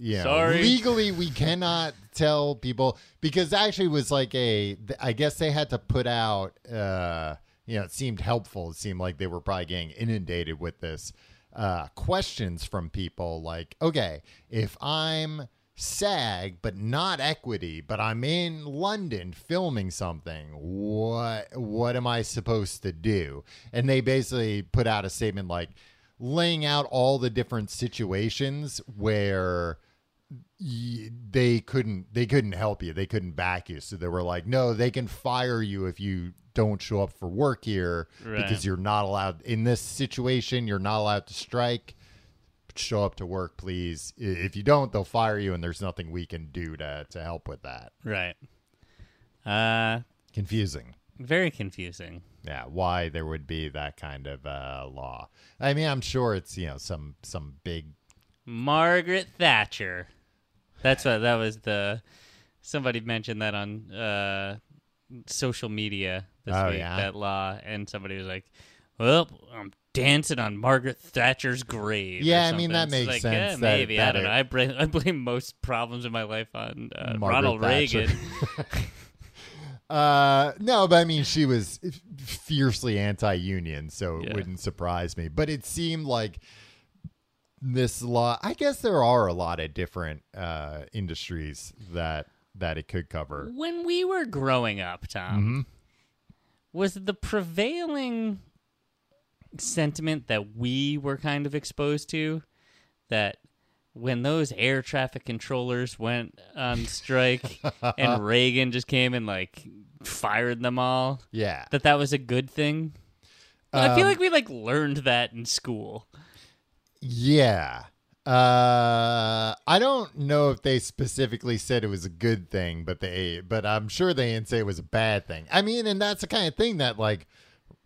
[SPEAKER 2] you know,
[SPEAKER 3] Sorry.
[SPEAKER 2] legally we cannot tell people because actually it was like a I guess they had to put out uh you know, it seemed helpful. It seemed like they were probably getting inundated with this uh questions from people like, okay, if I'm SAG, but not equity, but I'm in London filming something. What what am I supposed to do? And they basically put out a statement like laying out all the different situations where y- they couldn't they couldn't help you. They couldn't back you. So they were like, "No, they can fire you if you don't show up for work here
[SPEAKER 3] Right.
[SPEAKER 2] because you're not allowed in this situation, you're not allowed to strike." Show up to work, please. If you don't, they'll fire you, and there's nothing we can do to to help with that.
[SPEAKER 3] right. Uh,
[SPEAKER 2] Confusing.
[SPEAKER 3] very confusing.
[SPEAKER 2] Yeah, why there would be that kind of uh, law? I mean, I'm sure it's you know some some big.
[SPEAKER 3] Margaret Thatcher. That's what that was the. Somebody mentioned that on uh, social media this
[SPEAKER 2] Oh,
[SPEAKER 3] week.
[SPEAKER 2] yeah?
[SPEAKER 3] That law, and somebody was like, "Well, I'm dancing on Margaret Thatcher's grave." or
[SPEAKER 2] Yeah, I mean, that makes
[SPEAKER 3] like,
[SPEAKER 2] sense
[SPEAKER 3] Yeah,
[SPEAKER 2] that-
[SPEAKER 3] maybe I don't
[SPEAKER 2] it-
[SPEAKER 3] know. I blame I blame most problems in my life on uh, Ronald
[SPEAKER 2] Thatcher.
[SPEAKER 3] Reagan.
[SPEAKER 2] Uh, no, but I mean, she was fiercely anti-union, so it
[SPEAKER 3] Yeah.
[SPEAKER 2] wouldn't surprise me. But it seemed like this law. I guess there are a lot of different uh, industries that that it could cover.
[SPEAKER 3] when we were growing up, Tom,
[SPEAKER 2] Mm-hmm.
[SPEAKER 3] was the prevailing sentiment that we were kind of exposed to that when those air traffic controllers went on strike and Reagan just came and like fired them all,
[SPEAKER 2] Yeah,
[SPEAKER 3] that that was a good thing? I feel
[SPEAKER 2] Um,
[SPEAKER 3] like we like learned that in school.
[SPEAKER 2] Yeah. Uh, I don't know if they specifically said it was a good thing, but they, but I'm sure they didn't say it was a bad thing. I mean, and that's the kind of thing that like,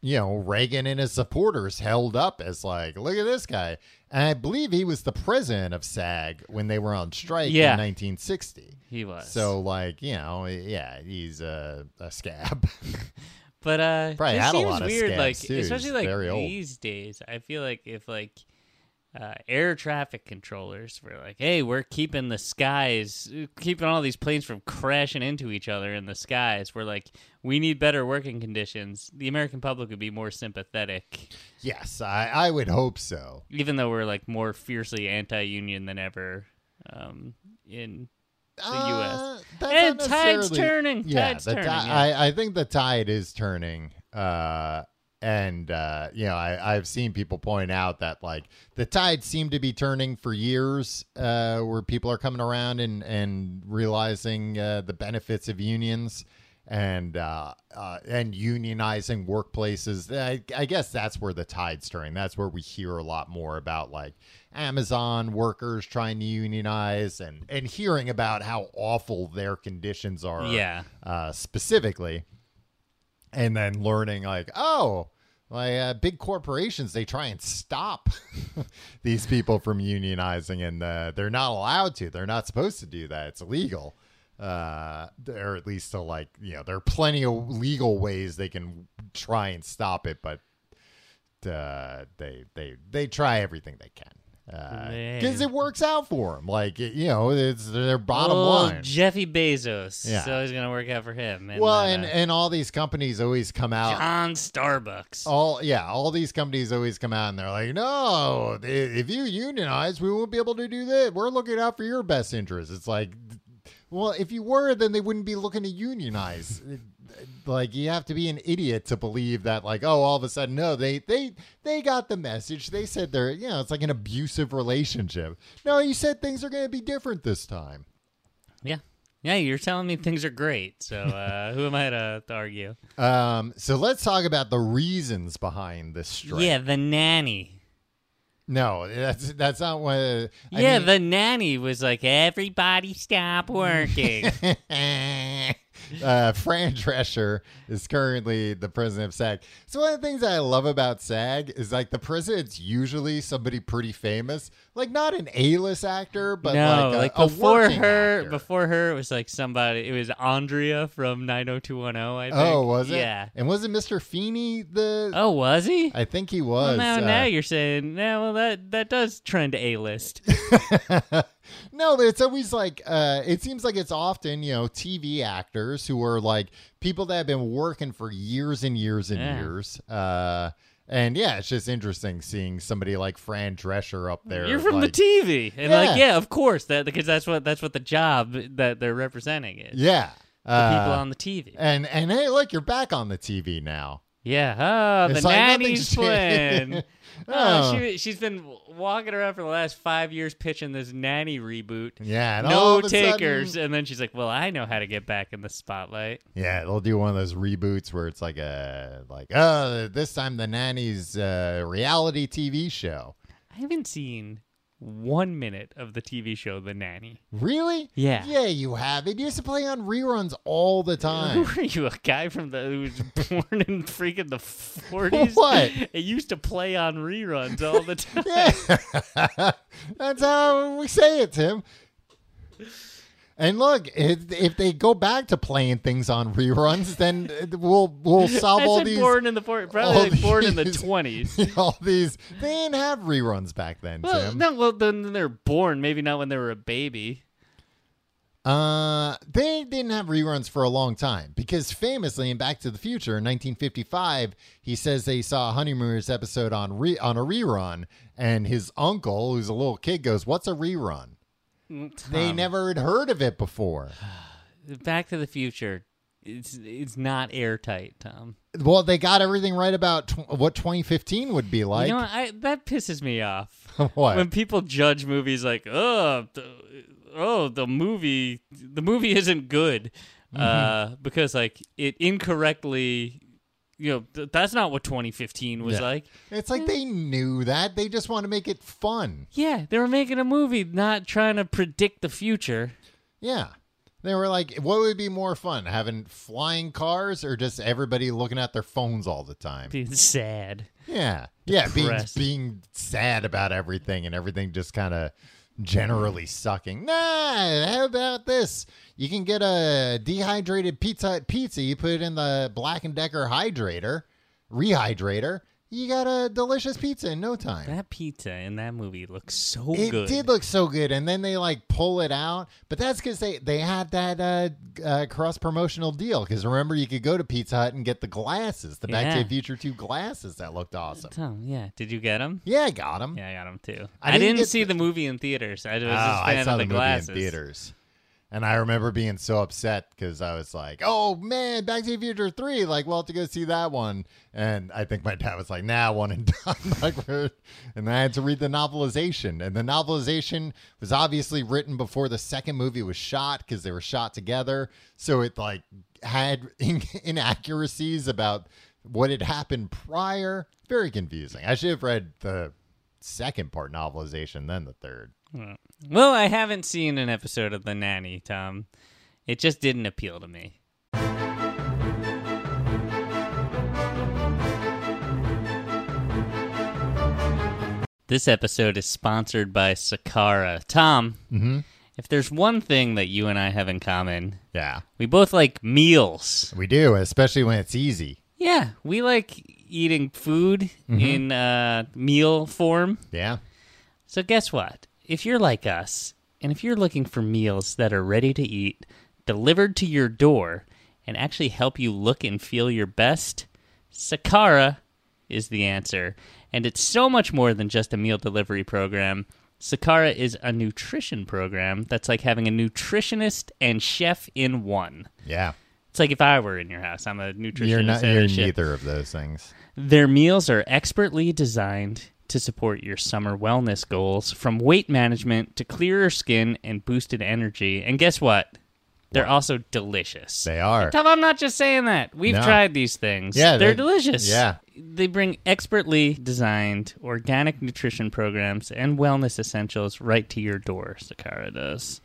[SPEAKER 2] you know, Reagan and his supporters held up as like, look at this guy. And I believe he was the president of SAG when they were on strike
[SPEAKER 3] Yeah.
[SPEAKER 2] in 1960.
[SPEAKER 3] He was.
[SPEAKER 2] So like, you know, yeah, he's a, a scab.
[SPEAKER 3] But uh
[SPEAKER 2] Probably had a lot of
[SPEAKER 3] weird,
[SPEAKER 2] scabs,
[SPEAKER 3] like
[SPEAKER 2] too.
[SPEAKER 3] especially like
[SPEAKER 2] very old.
[SPEAKER 3] these days. I feel like if like uh, air traffic controllers were like, "Hey, we're keeping the skies, keeping all these planes from crashing into each other in the skies." We're like, "We need better working conditions." The American public would be more sympathetic,
[SPEAKER 2] Yes, I, I would hope so.
[SPEAKER 3] even though we're like more fiercely anti-union than ever um, in the
[SPEAKER 2] Uh, that's
[SPEAKER 3] And tide's turning.
[SPEAKER 2] Yeah,
[SPEAKER 3] Tide's
[SPEAKER 2] the
[SPEAKER 3] turning,
[SPEAKER 2] ti-
[SPEAKER 3] yeah.
[SPEAKER 2] I, I think the tide is turning. Uh, and uh, you know, I, I've seen people point out that like the tide seemed to be turning for years, uh, where people are coming around and and realizing uh, the benefits of unions and uh, uh, and unionizing workplaces. I, I guess that's where the tide's turning. That's where we hear a lot more about like Amazon workers trying to unionize and and hearing about how awful their conditions are.
[SPEAKER 3] Yeah.
[SPEAKER 2] uh, specifically, and then learning like oh. Like uh, big corporations, they try and stop these people from unionizing, and uh, they're not allowed to. They're not supposed to do that. It's illegal uh or at least to like you know there are plenty of legal ways they can try and stop it but uh they they they try everything they can because it works out for them like it- you know it's their bottom
[SPEAKER 3] oh,
[SPEAKER 2] line
[SPEAKER 3] Jeffy Bezos.
[SPEAKER 2] Yeah.
[SPEAKER 3] So it's gonna work out for him. And,
[SPEAKER 2] well
[SPEAKER 3] uh,
[SPEAKER 2] and and all these companies always come out
[SPEAKER 3] John Starbucks.
[SPEAKER 2] all yeah all these companies always come out and they're like no i- if you unionize we won't be able to do that we're looking out for your best interest. it's like well if you were then they wouldn't be looking to unionize like you have to be an idiot to believe that like oh all of a sudden no they they they got the message they said they're you know it's like an abusive relationship no you said things are going to be different this time
[SPEAKER 3] Yeah. Yeah, you're telling me things are great. So uh, who am I to, to argue?
[SPEAKER 2] um so let's talk about the reasons behind this strike
[SPEAKER 3] Yeah, the nanny.
[SPEAKER 2] no that's that's not what I
[SPEAKER 3] yeah,
[SPEAKER 2] mean-
[SPEAKER 3] the nanny was like, everybody stop working.
[SPEAKER 2] uh, Fran Drescher is currently the president of SAG. So one of the things I love about SAG is like the president's usually somebody pretty famous, like not an A-list actor, but
[SPEAKER 3] no,
[SPEAKER 2] like, a,
[SPEAKER 3] like before her,
[SPEAKER 2] actor.
[SPEAKER 3] before her, it was like somebody. It was Andrea from 90210. I think.
[SPEAKER 2] Oh, was it?
[SPEAKER 3] Yeah.
[SPEAKER 2] And was it Mr. Feeney? The
[SPEAKER 3] Oh, was he?
[SPEAKER 2] I think he
[SPEAKER 3] well,
[SPEAKER 2] was.
[SPEAKER 3] now,
[SPEAKER 2] uh,
[SPEAKER 3] now you're saying, no, well, that that does trend A list.
[SPEAKER 2] no, but it's always like uh, it seems like it's often you know TV actors who are like people that have been working for years and years and
[SPEAKER 3] Yeah.
[SPEAKER 2] years. Uh, and yeah, it's just interesting seeing somebody like Fran Drescher up there.
[SPEAKER 3] You're from
[SPEAKER 2] like-
[SPEAKER 3] the TV, and
[SPEAKER 2] Yeah.
[SPEAKER 3] like, yeah, of course, that because that's what that's what the job that they're representing is.
[SPEAKER 2] Yeah.
[SPEAKER 3] the
[SPEAKER 2] Uh,
[SPEAKER 3] people on the TV.
[SPEAKER 2] and and hey, look, you're back on the TV now.
[SPEAKER 3] Yeah, oh, the
[SPEAKER 2] It's like
[SPEAKER 3] nanny's
[SPEAKER 2] nothing's changed.
[SPEAKER 3] twin.
[SPEAKER 2] Oh.
[SPEAKER 3] oh, she, she's been walking around for the last five years pitching this nanny reboot.
[SPEAKER 2] Yeah, and all
[SPEAKER 3] No
[SPEAKER 2] of a sudden-
[SPEAKER 3] takers, and then she's like, "Well, I know how to get back in the spotlight."
[SPEAKER 2] yeah, they'll do one of those reboots where it's like a like, oh, this time the nanny's uh, reality TV show.
[SPEAKER 3] I haven't seen one minute of the TV show The Nanny.
[SPEAKER 2] Really?
[SPEAKER 3] Yeah.
[SPEAKER 2] Yeah, you have. It used to play on reruns all the time.
[SPEAKER 3] Who are you, a guy from the who was born in freaking the forties?
[SPEAKER 2] What?
[SPEAKER 3] It used to play on reruns all the time.
[SPEAKER 2] Yeah. That's how we say it, Tim. And look, if, if they go back to playing things on reruns, then we'll we'll solve all these
[SPEAKER 3] born in the
[SPEAKER 2] all
[SPEAKER 3] probably like born in the twenties.
[SPEAKER 2] all these. They didn't have reruns back then,
[SPEAKER 3] Well,
[SPEAKER 2] Tim.
[SPEAKER 3] no, well then they're born. Maybe not when they were a baby.
[SPEAKER 2] Uh, they didn't have reruns for a long time because famously in Back to the Future in 1955, he says they saw a Honeymooners episode on re- on a rerun, and his uncle, who's a little kid, goes, "What's a rerun?" They never had heard of it before.
[SPEAKER 3] Back to the Future. It's it's not airtight, Tom.
[SPEAKER 2] Well, they got everything right about tw- what 2015 would be like.
[SPEAKER 3] you know? I, that pisses me off.
[SPEAKER 2] what?
[SPEAKER 3] when people judge movies like oh the, oh the movie the movie isn't good
[SPEAKER 2] Mm-hmm.
[SPEAKER 3] uh because like it incorrectly you know th- that's not what 2015 was
[SPEAKER 2] Yeah.
[SPEAKER 3] like
[SPEAKER 2] It's like they knew that. They just want to make it fun.
[SPEAKER 3] yeah they were making a movie not trying to predict the future
[SPEAKER 2] Yeah. They were like, what would be more fun, having flying cars or just everybody looking at their phones all the time?
[SPEAKER 3] being sad
[SPEAKER 2] Yeah. Yeah, being
[SPEAKER 3] Depressed.
[SPEAKER 2] being sad about everything and everything just kind of generally sucking. Nah, how about this? You can get a dehydrated pizza pizza, you put it in the Black and Decker hydrator, rehydrator, you got a delicious pizza in no time.
[SPEAKER 3] That pizza in that movie looks so
[SPEAKER 2] it
[SPEAKER 3] good.
[SPEAKER 2] It did look so good, and then they like pull it out, but that's because they they had that uh, uh, cross promotional deal. Because remember, you could go to Pizza Hut and get the glasses, the Back to
[SPEAKER 3] Yeah.
[SPEAKER 2] the Future Two glasses that looked awesome.
[SPEAKER 3] Tom, yeah. Did you get them?
[SPEAKER 2] Yeah, I got them.
[SPEAKER 3] Yeah, I got them too.
[SPEAKER 2] I
[SPEAKER 3] I,
[SPEAKER 2] didn't
[SPEAKER 3] didn't, see
[SPEAKER 2] the-
[SPEAKER 3] the movie in theaters. I was
[SPEAKER 2] Oh,
[SPEAKER 3] just fan
[SPEAKER 2] I saw
[SPEAKER 3] of
[SPEAKER 2] the,
[SPEAKER 3] the,
[SPEAKER 2] movie
[SPEAKER 3] glasses.
[SPEAKER 2] in theaters. And I remember being so upset because I was like, "Oh man, Back to the Future three! Like, we'll have to go see that one." And I think my dad was like, "Nah, one and done." and I had to read the novelization, and the novelization was obviously written before the second movie was shot because they were shot together. So it like had in- inaccuracies about what had happened prior. Very confusing. I should have read the second part novelization, then the third.
[SPEAKER 3] Well, I haven't seen an episode of The Nanny, Tom. It just didn't appeal to me. This episode is sponsored by Sakara. Tom,
[SPEAKER 2] Mm-hmm.
[SPEAKER 3] if there's one thing that you and I have in common,
[SPEAKER 2] Yeah.
[SPEAKER 3] we both like meals.
[SPEAKER 2] We do, especially when it's easy.
[SPEAKER 3] Yeah, we like eating food in uh, meal form.
[SPEAKER 2] Yeah.
[SPEAKER 3] So, guess what? If you're like us, and if you're looking for meals that are ready to eat, delivered to your door, and actually help you look and feel your best, Sakara is the answer. And it's so much more than just a meal delivery program. Sakara is a nutrition program that's like having a nutritionist and chef in one.
[SPEAKER 2] Yeah.
[SPEAKER 3] It's like if I were in your house, I'm a nutritionist
[SPEAKER 2] You're not you're neither of those things.
[SPEAKER 3] Their meals are expertly designed to support your summer wellness goals, from weight management to clearer skin and boosted energy. And guess what? They're also delicious.
[SPEAKER 2] They are.
[SPEAKER 3] Tom, I'm not just saying that. We've
[SPEAKER 2] No.
[SPEAKER 3] tried these things.
[SPEAKER 2] Yeah,
[SPEAKER 3] they're
[SPEAKER 2] they-
[SPEAKER 3] delicious.
[SPEAKER 2] yeah.
[SPEAKER 3] They bring expertly designed organic nutrition programs and wellness essentials right to your door, Sakara does.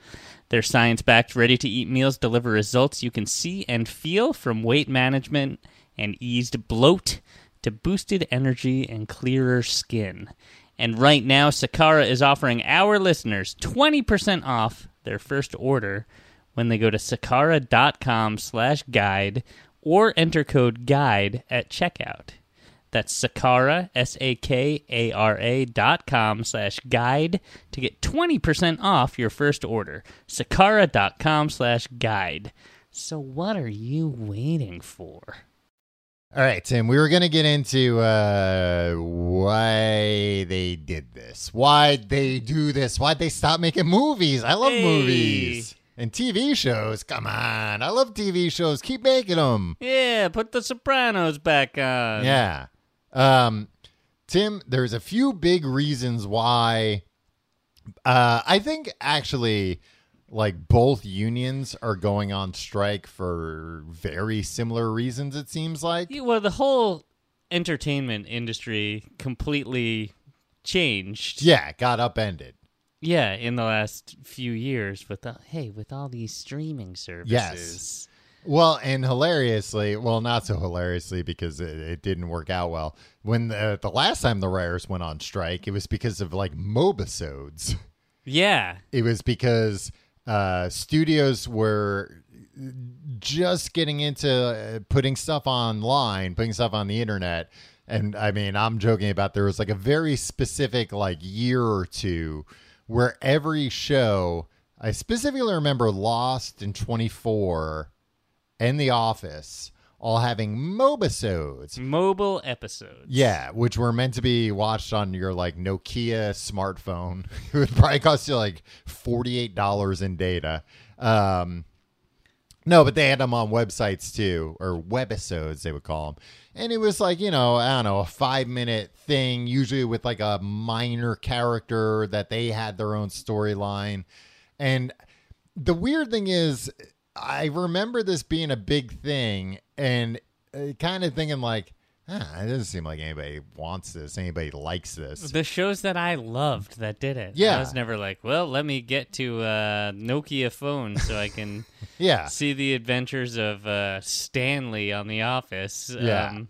[SPEAKER 3] Their science backed, ready to eat meals deliver results you can see and feel from weight management and eased bloat to boosted energy and clearer skin. And right now, Sakara is offering our listeners 20% off their first order when they go to sakara.com slash guide or enter code guide at checkout. That's Sakara, S-A-K-A-R-A dot com slash guide to get 20% off your first order. Sakara.com slash guide. So what are you waiting for?
[SPEAKER 2] All right, Tim, we were going to get into uh, why they did this, why they do this, why they stop making movies. I love
[SPEAKER 3] Hey.
[SPEAKER 2] movies and TV shows. Come on. I love TV shows. Keep making them.
[SPEAKER 3] Yeah, put the Sopranos back on.
[SPEAKER 2] Yeah. Um, Tim, there's a few big reasons why. Uh, I think actually, like both unions are going on strike for very similar reasons. It seems like.
[SPEAKER 3] Yeah, Well, the whole entertainment industry completely changed.
[SPEAKER 2] Yeah, got upended.
[SPEAKER 3] Yeah, in the last few years with the, hey, with all these streaming services.
[SPEAKER 2] Yes. Well, and hilariously, well, not so hilariously because it, it didn't work out well. When the the last time the writers went on strike, it was because of like mobisodes.
[SPEAKER 3] Yeah.
[SPEAKER 2] It was because uh, studios were just getting into uh, putting stuff online, putting stuff on the internet. And I mean, I'm joking about there was like a very specific like year or two where every show, I specifically remember Lost and 24 and The Office all having mobisodes.
[SPEAKER 3] Mobile episodes.
[SPEAKER 2] Yeah, which were meant to be watched on your like Nokia smartphone. It would probably cost you like forty eight dollars in data. Um, no, but they had them on websites too, or webisodes they would call them. And it was like you know I don't know a five minute thing, usually with like a minor character that they had their own storyline. And the weird thing is, I remember this being a big thing, and uh, kind of thinking like, ah, it doesn't seem like anybody wants this, anybody likes this.
[SPEAKER 3] The shows that I loved that did it.
[SPEAKER 2] Yeah.
[SPEAKER 3] I was never like, well, let me get to a Nokia phone so I can
[SPEAKER 2] Yeah,
[SPEAKER 3] see the adventures of uh, Stanley on The Office.
[SPEAKER 2] Yeah.
[SPEAKER 3] Um,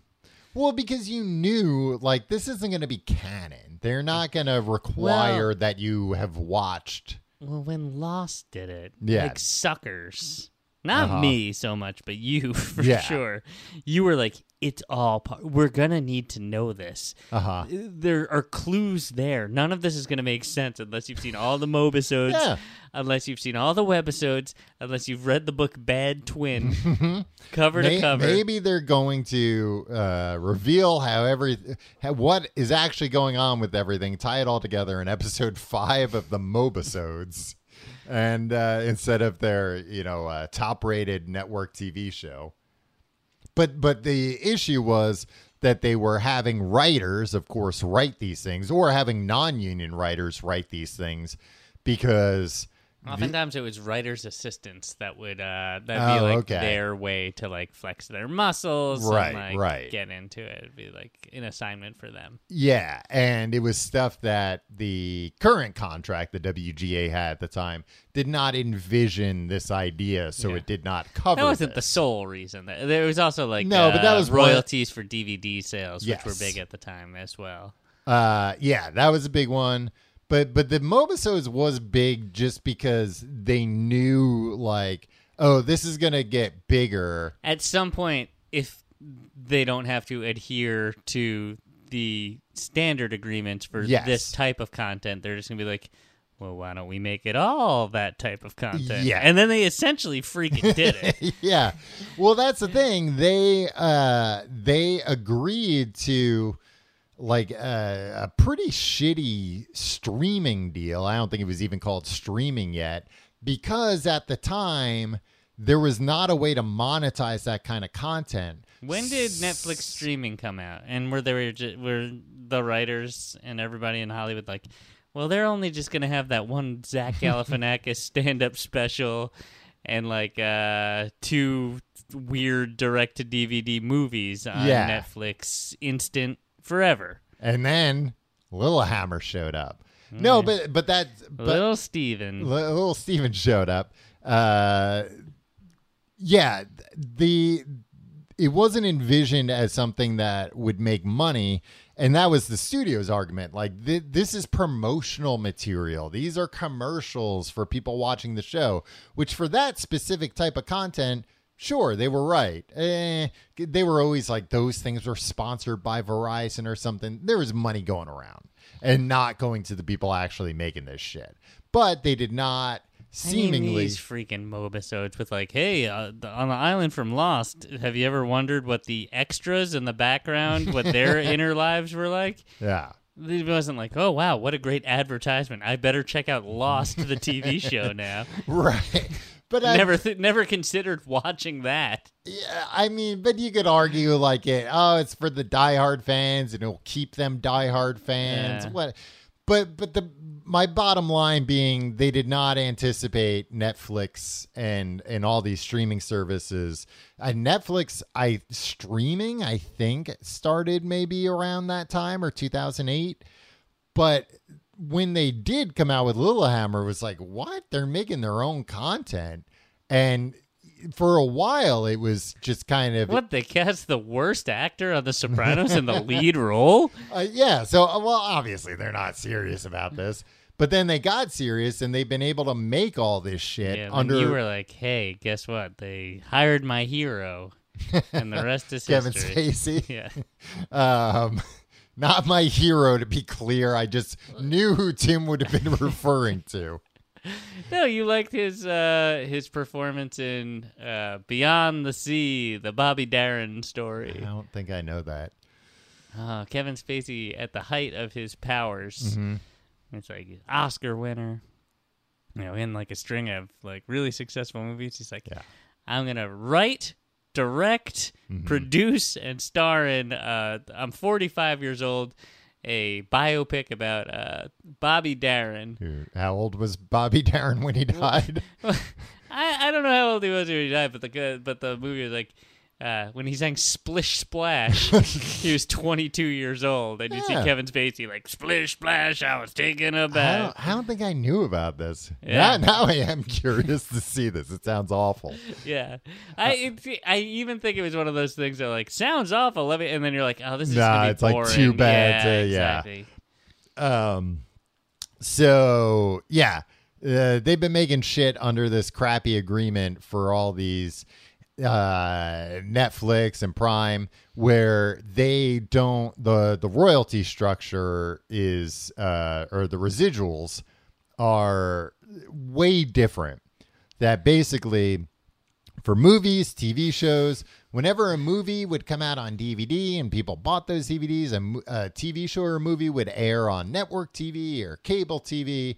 [SPEAKER 2] well, because you knew like this isn't going to be canon. They're not going to require that you have watched.
[SPEAKER 3] well, when Lost did it,
[SPEAKER 2] Yeah.
[SPEAKER 3] like suckers. Not
[SPEAKER 2] Uh-huh.
[SPEAKER 3] me so much, but you for
[SPEAKER 2] Yeah.
[SPEAKER 3] sure. You were like it's all part. We're gonna need to know this.
[SPEAKER 2] Uh huh.
[SPEAKER 3] There are clues there. None of this is gonna make sense unless you've seen all the mobisodes,
[SPEAKER 2] Yeah.
[SPEAKER 3] unless you've seen all the webisodes, unless you've read the book Bad Twin, cover to cover.
[SPEAKER 2] Maybe they're going to uh, reveal how every how, what is actually going on with everything, tie it all together in episode five of the Mobisodes, and uh, instead of their you know uh, top-rated network TV show. But but the issue was that they were having writers, of course, write these things, or having non-union writers write these things because
[SPEAKER 3] Oftentimes it was writers' assistants that would uh that'd
[SPEAKER 2] Oh,
[SPEAKER 3] be like
[SPEAKER 2] okay.
[SPEAKER 3] their way to like flex their muscles
[SPEAKER 2] Right,
[SPEAKER 3] and like
[SPEAKER 2] right.
[SPEAKER 3] get into it. It'd be like an assignment for them.
[SPEAKER 2] Yeah, and it was stuff that the current contract the WGA had at the time did not envision this idea, so
[SPEAKER 3] Yeah.
[SPEAKER 2] it did not cover.
[SPEAKER 3] That wasn't the
[SPEAKER 2] this.
[SPEAKER 3] sole reason. There there was also like
[SPEAKER 2] No, but that
[SPEAKER 3] uh,
[SPEAKER 2] was one-
[SPEAKER 3] royalties for DVD sales, which were big at the time as well.
[SPEAKER 2] Uh, yeah, that was a big one. But but the Mobisodes was big just because they knew like, oh, this is gonna get bigger.
[SPEAKER 3] At some point, if they don't have to adhere to the standard agreements for
[SPEAKER 2] Yes.
[SPEAKER 3] this type of content, they're just gonna be like. Well, why don't we make it all that type of content?
[SPEAKER 2] Yeah.
[SPEAKER 3] and then they essentially freaking did it.
[SPEAKER 2] yeah. Well, that's the thing. They uh they agreed to like a, a pretty shitty streaming deal. I don't think it was even called streaming yet because at the time there was not a way to monetize that kind of content.
[SPEAKER 3] When did Netflix streaming come out? And were there were the writers and everybody in Hollywood like, well, they're only just gonna have that one Zach Galifianakis stand up special, and like uh, two weird direct to DVD movies on
[SPEAKER 2] Yeah.
[SPEAKER 3] Netflix instant forever.
[SPEAKER 2] And then Lilyhammer showed up. No, but but that but
[SPEAKER 3] Little Steven.
[SPEAKER 2] Li- little Steven showed up. Uh, yeah, the it wasn't envisioned as something that would make money, and that was the studio's argument. Like th- this is promotional material; these are commercials for people watching the show. Which for that specific type of content. Sure, they were right. Eh, they were always like those things were sponsored by Verizon or something. There was money going around and not going to the people actually making this shit. But they did not seemingly.
[SPEAKER 3] these freaking mobisodes with like, hey, uh, the, on the island from Lost, have you ever wondered what the extras in the background, what their inner lives were like?
[SPEAKER 2] Yeah.
[SPEAKER 3] It wasn't like, oh wow, what a great advertisement! I better check out Lost, the TV show now.
[SPEAKER 2] Right. But I
[SPEAKER 3] never, th- never considered watching that.
[SPEAKER 2] Yeah, I mean, but you could argue like it. Oh, it's for the diehard fans, and it'll keep them diehard fans.
[SPEAKER 3] Yeah.
[SPEAKER 2] What? But but the my bottom line being they did not anticipate Netflix and and all these streaming services. Uh, Netflix, I streaming, I think started maybe around that time or two thousand eight. But when they did come out with Lilyhammer, it was like, what? They're making their own content, and for a while it was just kind of
[SPEAKER 3] What they cast the worst actor on The Sopranos in the lead role?
[SPEAKER 2] Uh, yeah. So, uh, well, obviously they're not serious about this, but then they got serious and they've been able to make all this shit
[SPEAKER 3] Yeah,
[SPEAKER 2] under
[SPEAKER 3] and you were like, hey, guess what? They hired my hero, and the rest is
[SPEAKER 2] Kevin
[SPEAKER 3] history.
[SPEAKER 2] Spacey.
[SPEAKER 3] Yeah.
[SPEAKER 2] Um, not my hero, to be clear. I just knew who Tim would have been referring to.
[SPEAKER 3] No, you liked his uh, his performance in uh, Beyond the Sea, the Bobby Darin story.
[SPEAKER 2] I don't think I know that.
[SPEAKER 3] Uh, Kevin Spacey at the height of his powers.
[SPEAKER 2] Mm-hmm.
[SPEAKER 3] It's like Oscar winner. You know, in like a string of like really successful movies. He's like,
[SPEAKER 2] Yeah.
[SPEAKER 3] I'm gonna write, direct,
[SPEAKER 2] Mm-hmm.
[SPEAKER 3] produce, and star in. Uh, I'm 45 years old. A biopic about uh, Bobby Darin.
[SPEAKER 2] How old was Bobby Darin when he died?
[SPEAKER 3] I, I don't know how old he was when he died, but the but the movie was like uh, when he sang "Splish Splash," he was 22 years old, and you see
[SPEAKER 2] Yeah.
[SPEAKER 3] Kevin Spacey like "Splish Splash," I was taking a
[SPEAKER 2] I
[SPEAKER 3] bath.
[SPEAKER 2] don't, I don't think I knew about this.
[SPEAKER 3] Yeah.
[SPEAKER 2] Now, now I am curious to see this. It sounds awful.
[SPEAKER 3] Yeah, I it, I even think it was one of those things that like sounds awful, let me, and then you're like, oh, this is
[SPEAKER 2] Nah,
[SPEAKER 3] gonna be
[SPEAKER 2] it's, like,
[SPEAKER 3] boring.
[SPEAKER 2] too bad
[SPEAKER 3] Yeah,
[SPEAKER 2] to- yeah.
[SPEAKER 3] exactly.
[SPEAKER 2] Um, so yeah, uh, they've been making shit under this crappy agreement for all these. Uh, Netflix and Prime, where they don't the the royalty structure is uh, or the residuals are way different. That basically for movies, TV shows, whenever a movie would come out on DVD and people bought those DVDs, a, a TV show or movie would air on network TV or cable TV,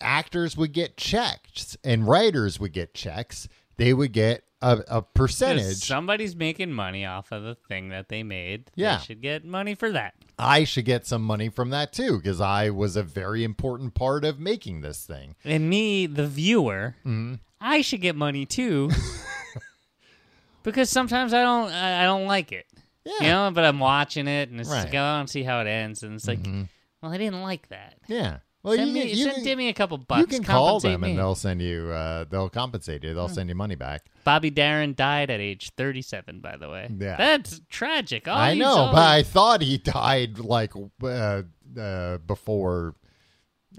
[SPEAKER 2] actors would get checks and writers would get checks. They would get a, a percentage.
[SPEAKER 3] Somebody's making money off of the thing that they made.
[SPEAKER 2] Yeah.
[SPEAKER 3] They should get money for that.
[SPEAKER 2] I should get some money from that too because I was a very important part of making this thing.
[SPEAKER 3] And me, the viewer,
[SPEAKER 2] Mm-hmm.
[SPEAKER 3] I should get money too. because sometimes I don't I don't like it.
[SPEAKER 2] Yeah.
[SPEAKER 3] You know, but I'm watching it and it's
[SPEAKER 2] Right.
[SPEAKER 3] like, oh, I to see how it ends. And it's like,
[SPEAKER 2] Mhm.
[SPEAKER 3] well, I didn't like that.
[SPEAKER 2] Yeah. Well,
[SPEAKER 3] send
[SPEAKER 2] you,
[SPEAKER 3] me,
[SPEAKER 2] you,
[SPEAKER 3] send
[SPEAKER 2] can,
[SPEAKER 3] Timmy a couple bucks.
[SPEAKER 2] you can call them
[SPEAKER 3] me.
[SPEAKER 2] and they'll send you. Uh, they'll compensate you. They'll send you money back.
[SPEAKER 3] Bobby Darin died at age 37, by the way.
[SPEAKER 2] Yeah.
[SPEAKER 3] That's tragic. All
[SPEAKER 2] I know, but I thought he died like uh, uh, before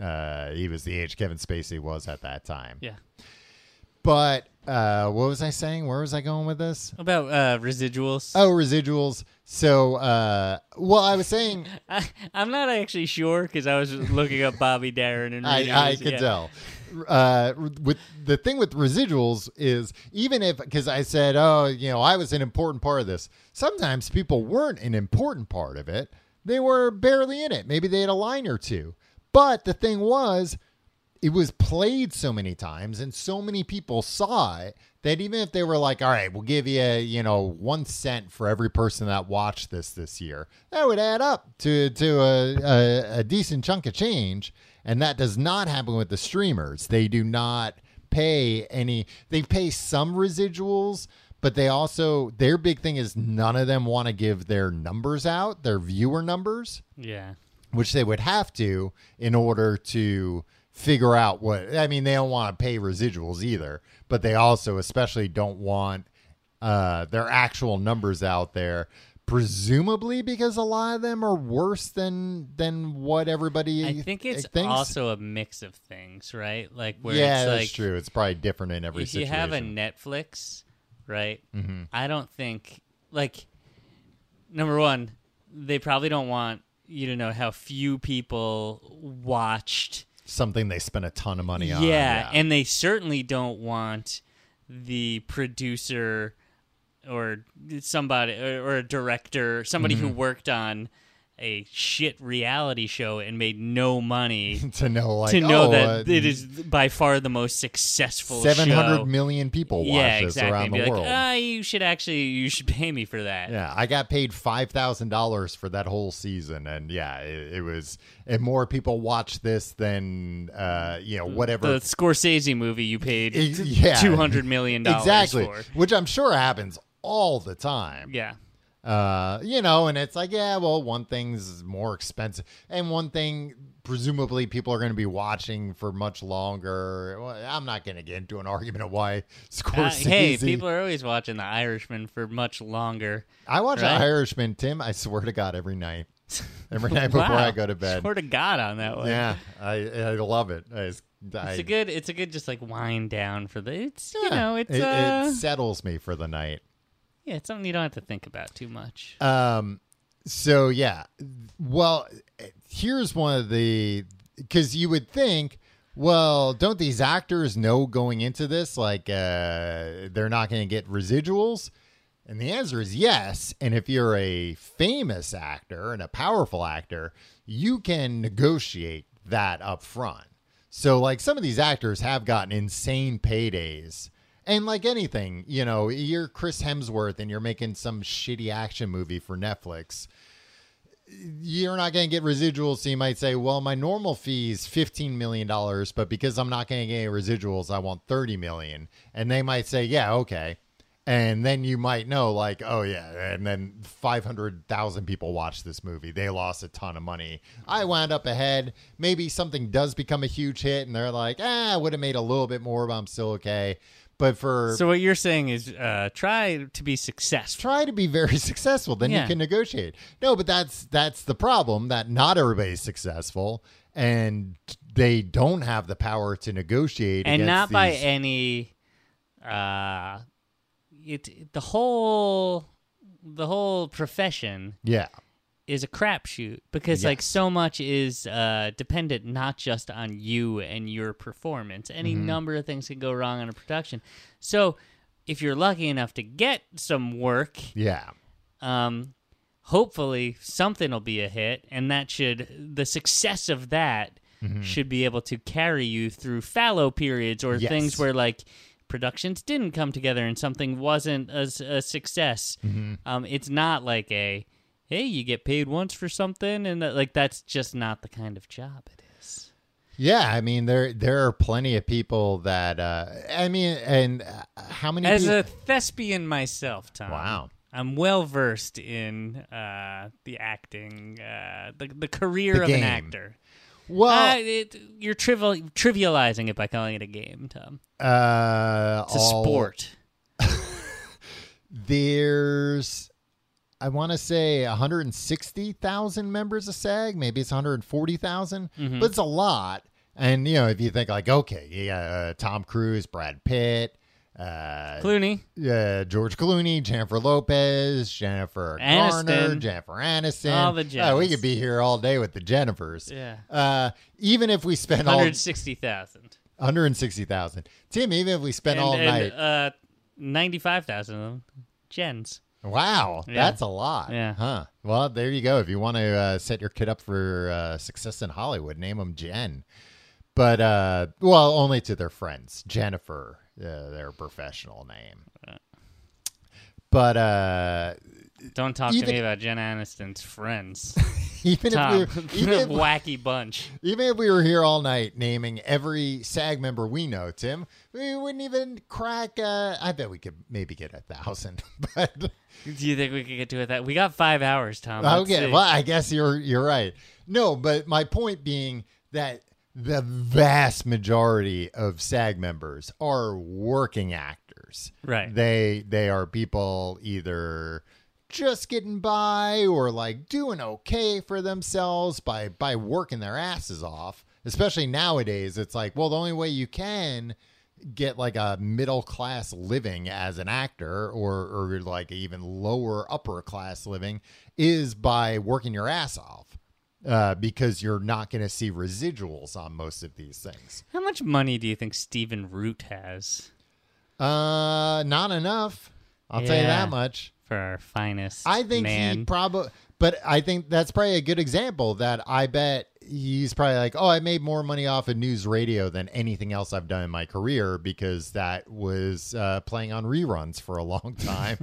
[SPEAKER 2] uh, he was the age Kevin Spacey was at that time.
[SPEAKER 3] Yeah.
[SPEAKER 2] But uh, what was I saying? Where was I going with this?
[SPEAKER 3] About uh, residuals.
[SPEAKER 2] Oh, residuals. So, uh, well, I was saying
[SPEAKER 3] I, I'm not actually sure because I was looking up Bobby Darin and
[SPEAKER 2] I, I could
[SPEAKER 3] yeah.
[SPEAKER 2] tell. Uh, with the thing with residuals is even if because I said, oh, you know, I was an important part of this. Sometimes people weren't an important part of it. They were barely in it. Maybe they had a line or two. But the thing was, it was played so many times and so many people saw it that even if they were like, all right, we'll give you, you know, one cent for every person that watched this this year, that would add up to, to a, a, a decent chunk of change. And that does not happen with the streamers. They do not pay any, they pay some residuals, but they also, their big thing is none of them want to give their numbers out, their viewer numbers
[SPEAKER 3] Yeah.
[SPEAKER 2] which they would have to in order to figure out what I mean they don't want to pay residuals either but they also especially don't want uh their actual numbers out there presumably because a lot of them are worse than than what everybody
[SPEAKER 3] I think it's
[SPEAKER 2] thinks.
[SPEAKER 3] also a mix of things, right? Like where
[SPEAKER 2] yeah
[SPEAKER 3] it's
[SPEAKER 2] that's
[SPEAKER 3] like
[SPEAKER 2] true it's probably different in every
[SPEAKER 3] if
[SPEAKER 2] situation
[SPEAKER 3] you have a Netflix, right?
[SPEAKER 2] Mm-hmm.
[SPEAKER 3] I don't think like number one, they probably don't want you to know how few people watched.
[SPEAKER 2] Something they spent a ton of money on
[SPEAKER 3] yeah, and they certainly don't want the producer or somebody or, or a director, somebody
[SPEAKER 2] Mm-hmm.
[SPEAKER 3] who worked on a shit reality show and made no money
[SPEAKER 2] to know like
[SPEAKER 3] to know
[SPEAKER 2] oh,
[SPEAKER 3] that
[SPEAKER 2] uh,
[SPEAKER 3] it is by far the most successful
[SPEAKER 2] seven
[SPEAKER 3] show.
[SPEAKER 2] hundred million people watch
[SPEAKER 3] yeah,
[SPEAKER 2] this
[SPEAKER 3] exactly.
[SPEAKER 2] around the
[SPEAKER 3] be
[SPEAKER 2] world
[SPEAKER 3] like, ah, you should actually you should pay me for that.
[SPEAKER 2] Yeah, I got paid five thousand dollars for that whole season, and yeah, it, it was. And more people watched this than uh, you know whatever.
[SPEAKER 3] The Scorsese movie you paid
[SPEAKER 2] E- yeah.
[SPEAKER 3] two hundred million dollars
[SPEAKER 2] exactly,
[SPEAKER 3] for.
[SPEAKER 2] which I'm sure happens all the time.
[SPEAKER 3] Yeah.
[SPEAKER 2] Uh, you know, and it's like, yeah, well, one thing's more expensive, and one thing presumably people are going to be watching for much longer. Well, I'm not going to get into an argument of why
[SPEAKER 3] Uh,
[SPEAKER 2] Scorsese.
[SPEAKER 3] hey, people are always watching The Irishman for much longer.
[SPEAKER 2] I watch
[SPEAKER 3] right?
[SPEAKER 2] The Irishman, Tim. I swear to God, every night, every night before
[SPEAKER 3] Wow.
[SPEAKER 2] I go to bed.
[SPEAKER 3] I swear to God on that one.
[SPEAKER 2] Yeah, I I love it. I, I,
[SPEAKER 3] It's a good. It's a good, just like wind down for the. It's you know, it's
[SPEAKER 2] it,
[SPEAKER 3] uh,
[SPEAKER 2] it settles me for the night.
[SPEAKER 3] Yeah, it's something you don't have to think about too much.
[SPEAKER 2] Um, so yeah, well, here's one of the because you would think, well, don't these actors know going into this like uh, they're not going to get residuals? And the answer is yes. And if you're a famous actor and a powerful actor, you can negotiate that up front. So, like, some of these actors have gotten insane paydays. And, like anything, you know, you're Chris Hemsworth and you're making some shitty action movie for Netflix. You're not going to get residuals. So, you might say, well, my normal fee is $15 million, but because I'm not going to get any residuals, I want 30 million. And they might say, yeah, okay and then you might know like oh yeah and then 500,000 people watched this movie they lost a ton of money i wound up ahead maybe something does become a huge hit and they're like ah i would have made a little bit more but i'm still okay but for
[SPEAKER 3] So what you're saying is, uh, try to be successful.
[SPEAKER 2] try to be very successful then
[SPEAKER 3] Yeah.
[SPEAKER 2] you can negotiate no but that's that's the problem that not everybody's successful and they don't have the power to negotiate
[SPEAKER 3] and not by any uh it the whole the whole profession
[SPEAKER 2] Yeah.
[SPEAKER 3] Is a crapshoot because like so much is uh, dependent not just on you and your performance. Any
[SPEAKER 2] Mm-hmm.
[SPEAKER 3] number of things can go wrong on a production. So if you're lucky enough to get some work,
[SPEAKER 2] Yeah.
[SPEAKER 3] um, hopefully something will be a hit, and that should the success of that
[SPEAKER 2] Mm-hmm.
[SPEAKER 3] should be able to carry you through fallow periods or
[SPEAKER 2] Yes.
[SPEAKER 3] things where like productions didn't come together and something wasn't a success.
[SPEAKER 2] Mm-hmm.
[SPEAKER 3] Um, it's not like a hey, you get paid once for something, and that, like that's just not the kind of job it is.
[SPEAKER 2] Yeah, I mean there there are plenty of people that uh I mean and uh, how many
[SPEAKER 3] As
[SPEAKER 2] peop-
[SPEAKER 3] a thespian myself, Tom.
[SPEAKER 2] Wow.
[SPEAKER 3] I'm well versed in uh, the acting, uh, the the career
[SPEAKER 2] The
[SPEAKER 3] of an actor.
[SPEAKER 2] well
[SPEAKER 3] Uh, it, you're trivial, trivializing it by calling it a game, Tom.
[SPEAKER 2] uh
[SPEAKER 3] It's a
[SPEAKER 2] all-
[SPEAKER 3] sport.
[SPEAKER 2] There's I want to say 160,000 members of SAG, maybe it's 140,000,
[SPEAKER 3] Mm-hmm.
[SPEAKER 2] but it's a lot. And you know, if you think like okay, you got uh, Tom Cruise, Brad Pitt, uh,
[SPEAKER 3] Clooney.
[SPEAKER 2] uh, George Clooney, Jennifer Lopez, Jennifer Garner,
[SPEAKER 3] Aniston.
[SPEAKER 2] Jennifer Aniston.
[SPEAKER 3] All the
[SPEAKER 2] Oh, we could be here all day with the Jennifers.
[SPEAKER 3] Yeah.
[SPEAKER 2] Uh, even if we spend all
[SPEAKER 3] 160,000.
[SPEAKER 2] 160,000. Tim, even if we spend
[SPEAKER 3] And,
[SPEAKER 2] all
[SPEAKER 3] and,
[SPEAKER 2] night.
[SPEAKER 3] Uh, 95,000 of them. Gens.
[SPEAKER 2] Wow,
[SPEAKER 3] Yeah.
[SPEAKER 2] that's a lot.
[SPEAKER 3] Yeah.
[SPEAKER 2] Huh. Well, there you go. If you want to uh, set your kid up for uh, success in Hollywood, name them Jen. But, uh, well, only to their friends. Jennifer, uh, their professional name. But uh,
[SPEAKER 3] Don't talk
[SPEAKER 2] Even-
[SPEAKER 3] to me about Jen Aniston's friends.
[SPEAKER 2] even
[SPEAKER 3] Tom.
[SPEAKER 2] if we were, even if,
[SPEAKER 3] Wacky bunch.
[SPEAKER 2] Even if we were here all night naming every SAG member we know, Tim, we wouldn't even crack. Uh, I bet we could maybe get a thousand. But
[SPEAKER 3] Do you think we could get to it that? We got five hours, Tom. Let's
[SPEAKER 2] okay,
[SPEAKER 3] see.
[SPEAKER 2] well, I guess you're you're right. No, but my point being that the vast majority of SAG members are working actors.
[SPEAKER 3] Right.
[SPEAKER 2] They they are people either just getting by or like doing okay for themselves by by working their asses off. Especially nowadays, it's like, well, the only way you can get like a middle class living as an actor or or like even lower upper class living is by working your ass off. Uh, because you're not going to see residuals on most of these things.
[SPEAKER 3] How much money do you think Stephen Root has
[SPEAKER 2] Uh, not enough. I'll tell you that much.
[SPEAKER 3] For our finest
[SPEAKER 2] I think he probably, but I think that's probably a good example that I bet he's probably like, oh, I made more money off of news radio than anything else I've done in my career because that was uh, playing on reruns for a long time.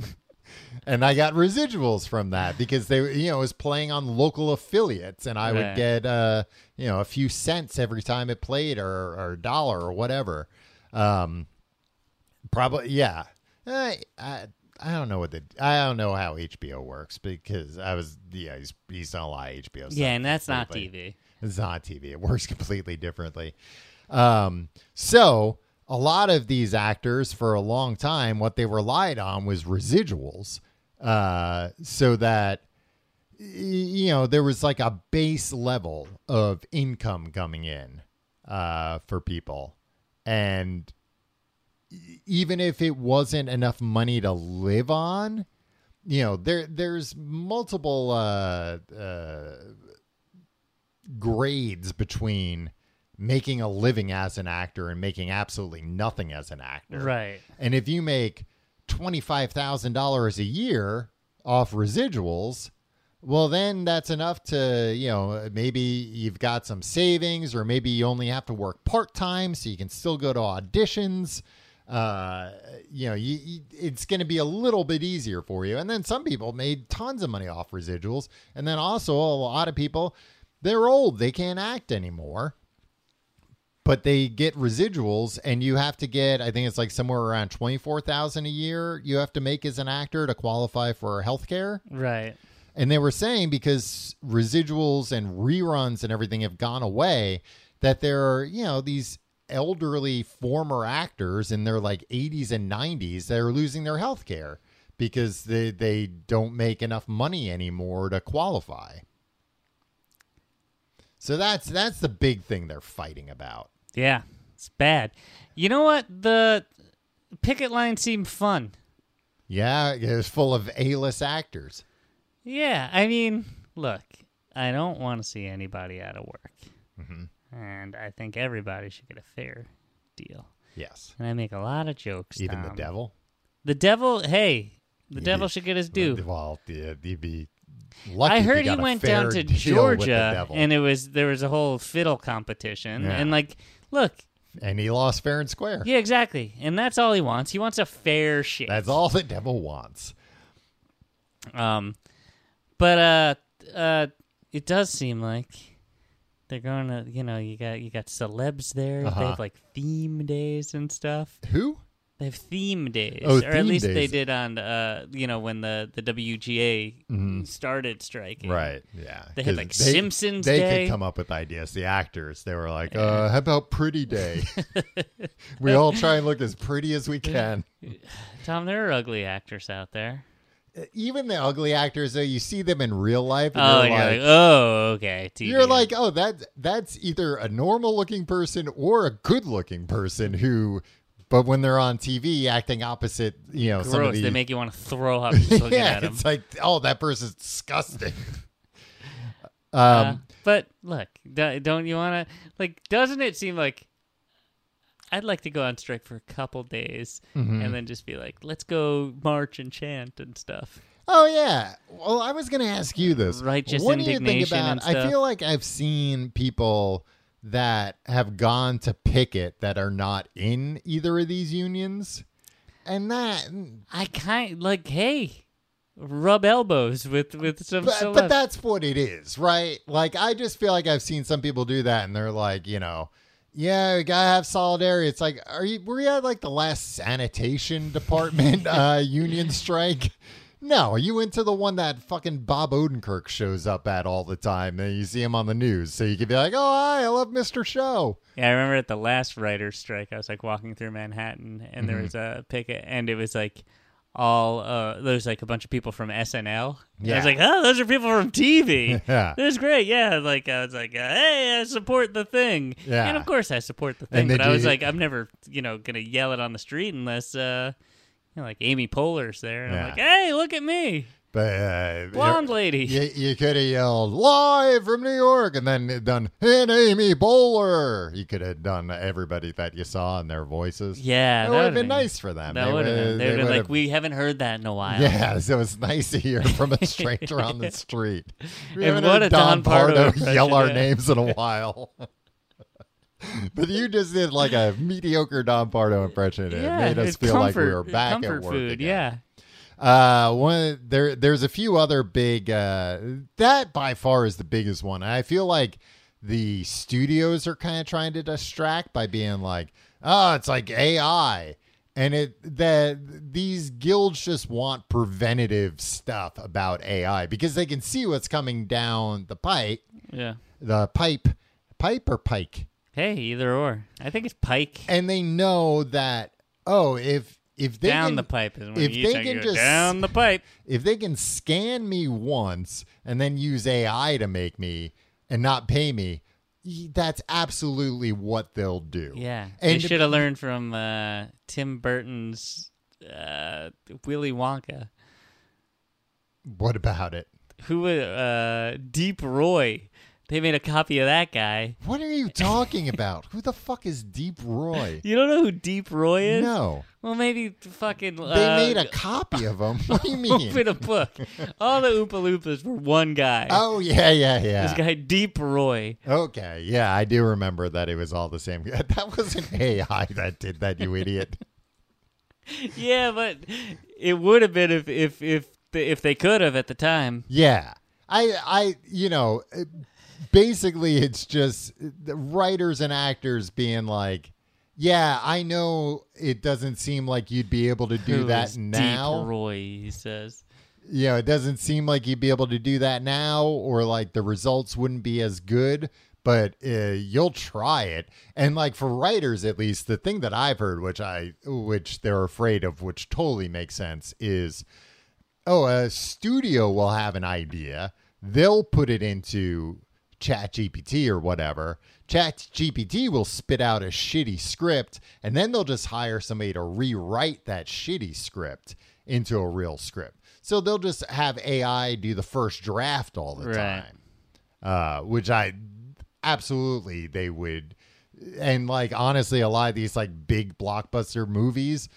[SPEAKER 2] and I got residuals from that because they, you know, was playing on local affiliates and I would get, uh, you know, a few cents every time it played or, or a dollar or whatever. Um, Probably, yeah. I, I I don't know what the I don't know how HBO works because I was yeah he's he's done a lot of HBO. Stuff
[SPEAKER 3] yeah, and that's not. TV.
[SPEAKER 2] It's not TV. It works completely differently. Um, so a lot of these actors for a long time, what they relied on was residuals, uh, so that you know there was like a base level of income coming in uh, for people, and even if it wasn't enough money to live on, you know there there's multiple uh, uh, grades between making a living as an actor and making absolutely nothing as an actor.
[SPEAKER 3] Right.
[SPEAKER 2] And if you make $25,000 a year off residuals, well, then that's enough to, you know, maybe you've got some savings or maybe you only have to work part time so you can still go to auditions. Uh, you know, you, you, it's going to be a little bit easier for you. And then some people made tons of money off residuals. And then also a lot of people, they're old, they can't act anymore but they get residuals and you have to get i think it's like somewhere around 24000 a year you have to make as an actor to qualify for health care
[SPEAKER 3] Right.
[SPEAKER 2] and they were saying because residuals and reruns and everything have gone away that there are you know these elderly former actors in their like 80s and 90s that are losing their health care because they, they don't make enough money anymore to qualify so that's that's the big thing they're fighting about
[SPEAKER 3] Yeah, it's bad. You know what? The picket line seemed fun.
[SPEAKER 2] Yeah, it was full of A-list actors.
[SPEAKER 3] Yeah, I mean, look, I don't want to see anybody out of work,
[SPEAKER 2] Mm-hmm.
[SPEAKER 3] And I think everybody should get a fair deal.
[SPEAKER 2] Yes.
[SPEAKER 3] And I make a lot of jokes.
[SPEAKER 2] Even
[SPEAKER 3] Tom.
[SPEAKER 2] the devil.
[SPEAKER 3] The devil. Hey, the
[SPEAKER 2] You
[SPEAKER 3] devil should get his due.
[SPEAKER 2] Well, you'd be lucky.
[SPEAKER 3] I heard he
[SPEAKER 2] a
[SPEAKER 3] went down to
[SPEAKER 2] deal with the
[SPEAKER 3] Georgia, and it was there was a whole fiddle competition,
[SPEAKER 2] Yeah.
[SPEAKER 3] and like, look,
[SPEAKER 2] and he lost fair and square.
[SPEAKER 3] yeah, exactly, and that's all he wants. He wants a fair shake.
[SPEAKER 2] That's all the devil wants.
[SPEAKER 3] Um, but uh, uh, it does seem like they're going to, you know, you got you got celebs there.
[SPEAKER 2] Uh-huh.
[SPEAKER 3] They have like theme days and stuff.
[SPEAKER 2] Who?
[SPEAKER 3] They have theme days,
[SPEAKER 2] Oh,
[SPEAKER 3] or at
[SPEAKER 2] theme
[SPEAKER 3] least they did on, uh, you know, when the the WGA started striking.
[SPEAKER 2] Mm-hmm. Right. Yeah.
[SPEAKER 3] They had like,
[SPEAKER 2] they-
[SPEAKER 3] Simpsons
[SPEAKER 2] They
[SPEAKER 3] Day.
[SPEAKER 2] could come up with ideas. The actors, they were like, uh, "How about Pretty Day? we all try and look as pretty as we can."
[SPEAKER 3] Tom, there are ugly actors out there.
[SPEAKER 2] Even the ugly actors, though, you see them in real life, and
[SPEAKER 3] Oh,
[SPEAKER 2] you're
[SPEAKER 3] and you're
[SPEAKER 2] like,
[SPEAKER 3] like, oh, okay. TV.
[SPEAKER 2] You're like, oh, that that's either a normal looking person or a good looking person who, but when they're on TV acting opposite, you know, some of the
[SPEAKER 3] They make you want to throw up
[SPEAKER 2] yeah,
[SPEAKER 3] at them.
[SPEAKER 2] it's like, oh, that person's disgusting. um,
[SPEAKER 3] Uh, but look, don't you want to like? Doesn't it seem like I'd like to go on strike for a couple days
[SPEAKER 2] Mm-hmm.
[SPEAKER 3] and then just be like, let's go march and chant and stuff.
[SPEAKER 2] oh yeah. Well, I was gonna ask you this.
[SPEAKER 3] Righteous
[SPEAKER 2] what do you think
[SPEAKER 3] indignation
[SPEAKER 2] about? I feel like I've seen people that have gone to picket that are not in either of these unions, and that
[SPEAKER 3] I kind of like, hey, rub elbows with with some.
[SPEAKER 2] but, but that's what it is, right? Like I just feel like I've seen some people do that, and they're like, you know, yeah, we gotta have solidarity. It's like, are you? Were you at like the last sanitation department uh, union strike? No, you went to the one that fucking Bob Odenkirk shows up at all the time, and you see him on the news, so you could be like, oh, hi, I love Mr. Show.
[SPEAKER 3] Yeah, I remember at the last writer's strike, I was like walking through Manhattan, and
[SPEAKER 2] Mm-hmm.
[SPEAKER 3] there was a picket, and it was like all uh, there was like a bunch of people from SNL. And I was like, oh, those are people from TV.
[SPEAKER 2] Yeah.
[SPEAKER 3] It was great. Yeah, like I was like, uh, hey, I support the thing.
[SPEAKER 2] Yeah.
[SPEAKER 3] and of course I support the thing, but I was
[SPEAKER 2] you-
[SPEAKER 3] like, I'm never, you know, gonna yell it on the street unless, uh, you know, like Amy Poehler's there, and
[SPEAKER 2] Yeah.
[SPEAKER 3] I'm like, hey, look at me,
[SPEAKER 2] But uh,
[SPEAKER 3] blonde lady.
[SPEAKER 2] You, you could have yelled live from New York and then done and Amy Poehler. You could have done everybody that you saw in their voices.
[SPEAKER 3] Yeah,
[SPEAKER 2] that
[SPEAKER 3] that
[SPEAKER 2] would have been
[SPEAKER 3] been-
[SPEAKER 2] nice for them.
[SPEAKER 3] That would have been. They would have been like, we haven't heard that in a while.
[SPEAKER 2] Yeah, so it's nice to hear from a stranger on the street. We
[SPEAKER 3] And
[SPEAKER 2] haven't
[SPEAKER 3] what
[SPEAKER 2] heard
[SPEAKER 3] a Don Pardo
[SPEAKER 2] yell our names in a while. but you just did like a mediocre Don Pardo impression. It
[SPEAKER 3] yeah,
[SPEAKER 2] made us feel like we were back
[SPEAKER 3] comfort
[SPEAKER 2] at work.
[SPEAKER 3] food.
[SPEAKER 2] again.
[SPEAKER 3] Yeah.
[SPEAKER 2] Uh, one there, there's a few other big. Uh, that by far is the biggest one. I feel like the studios are kind of trying to distract by being like, oh, it's like AI, and it that these guilds just want preventative stuff about AI because they can see what's coming down the pipe,
[SPEAKER 3] Yeah.
[SPEAKER 2] the pipe, pipe or pike,
[SPEAKER 3] Hey, either or. I think it's Pike.
[SPEAKER 2] and they know that oh, if if they
[SPEAKER 3] down
[SPEAKER 2] can,
[SPEAKER 3] the pipe is when
[SPEAKER 2] if
[SPEAKER 3] you
[SPEAKER 2] they can just-
[SPEAKER 3] down the pipe.
[SPEAKER 2] if they can scan me once and then use AI to make me and not pay me, that's absolutely what they'll do.
[SPEAKER 3] Yeah,
[SPEAKER 2] And
[SPEAKER 3] they should have learned from uh, Tim Burton's uh, Willy Wonka.
[SPEAKER 2] what about it?
[SPEAKER 3] Who uh, Deep Roy? They made a copy of that guy.
[SPEAKER 2] What are you talking about? Who the fuck is Deep Roy?
[SPEAKER 3] You don't know who Deep Roy is?
[SPEAKER 2] No.
[SPEAKER 3] Well, maybe fucking.
[SPEAKER 2] They
[SPEAKER 3] uh,
[SPEAKER 2] made a copy of him. What do you mean?
[SPEAKER 3] Open a book. All the Oompa Loompas were one guy.
[SPEAKER 2] Oh yeah, yeah, yeah.
[SPEAKER 3] This guy, Deep Roy.
[SPEAKER 2] Okay, yeah, I do remember that it was all the same. That wasn't AI that did that, you idiot.
[SPEAKER 3] Yeah, but it would have been if if if if they could have at the time.
[SPEAKER 2] Yeah. I I you know, it- basically it's just the writers and actors being like, "Yeah, I know it doesn't seem like you'd be able to do that now."
[SPEAKER 3] Deep Roy, he says.
[SPEAKER 2] you know, it doesn't seem like you'd be able to do that now, or like the results wouldn't be as good, but uh, you'll try it. And like for writers, at least, the thing that I've heard, which I, which they're afraid of, which totally makes sense, is, oh, a studio will have an idea, they'll put it into Chat GPT or whatever. Chat GPT will spit out a shitty script, and then they'll just hire somebody to rewrite that shitty script into a real script. So they'll just have AI do the first draft all the
[SPEAKER 3] Right.
[SPEAKER 2] time, uh, which I absolutely they would. And like honestly, a lot of these like big blockbuster movies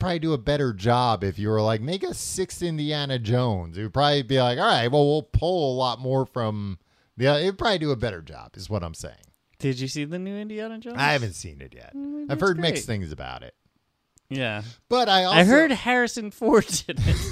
[SPEAKER 2] probably do a better job if you were like make a sixth Indiana Jones. It would probably be like, all right, well we'll pull a lot more from the. It'd probably do a better job, is what I'm saying.
[SPEAKER 3] Did you see the new Indiana Jones?
[SPEAKER 2] I haven't seen it yet.
[SPEAKER 3] Mm,
[SPEAKER 2] I've heard
[SPEAKER 3] great.
[SPEAKER 2] mixed things about it,
[SPEAKER 3] Yeah,
[SPEAKER 2] but I also
[SPEAKER 3] I heard Harrison Ford did it.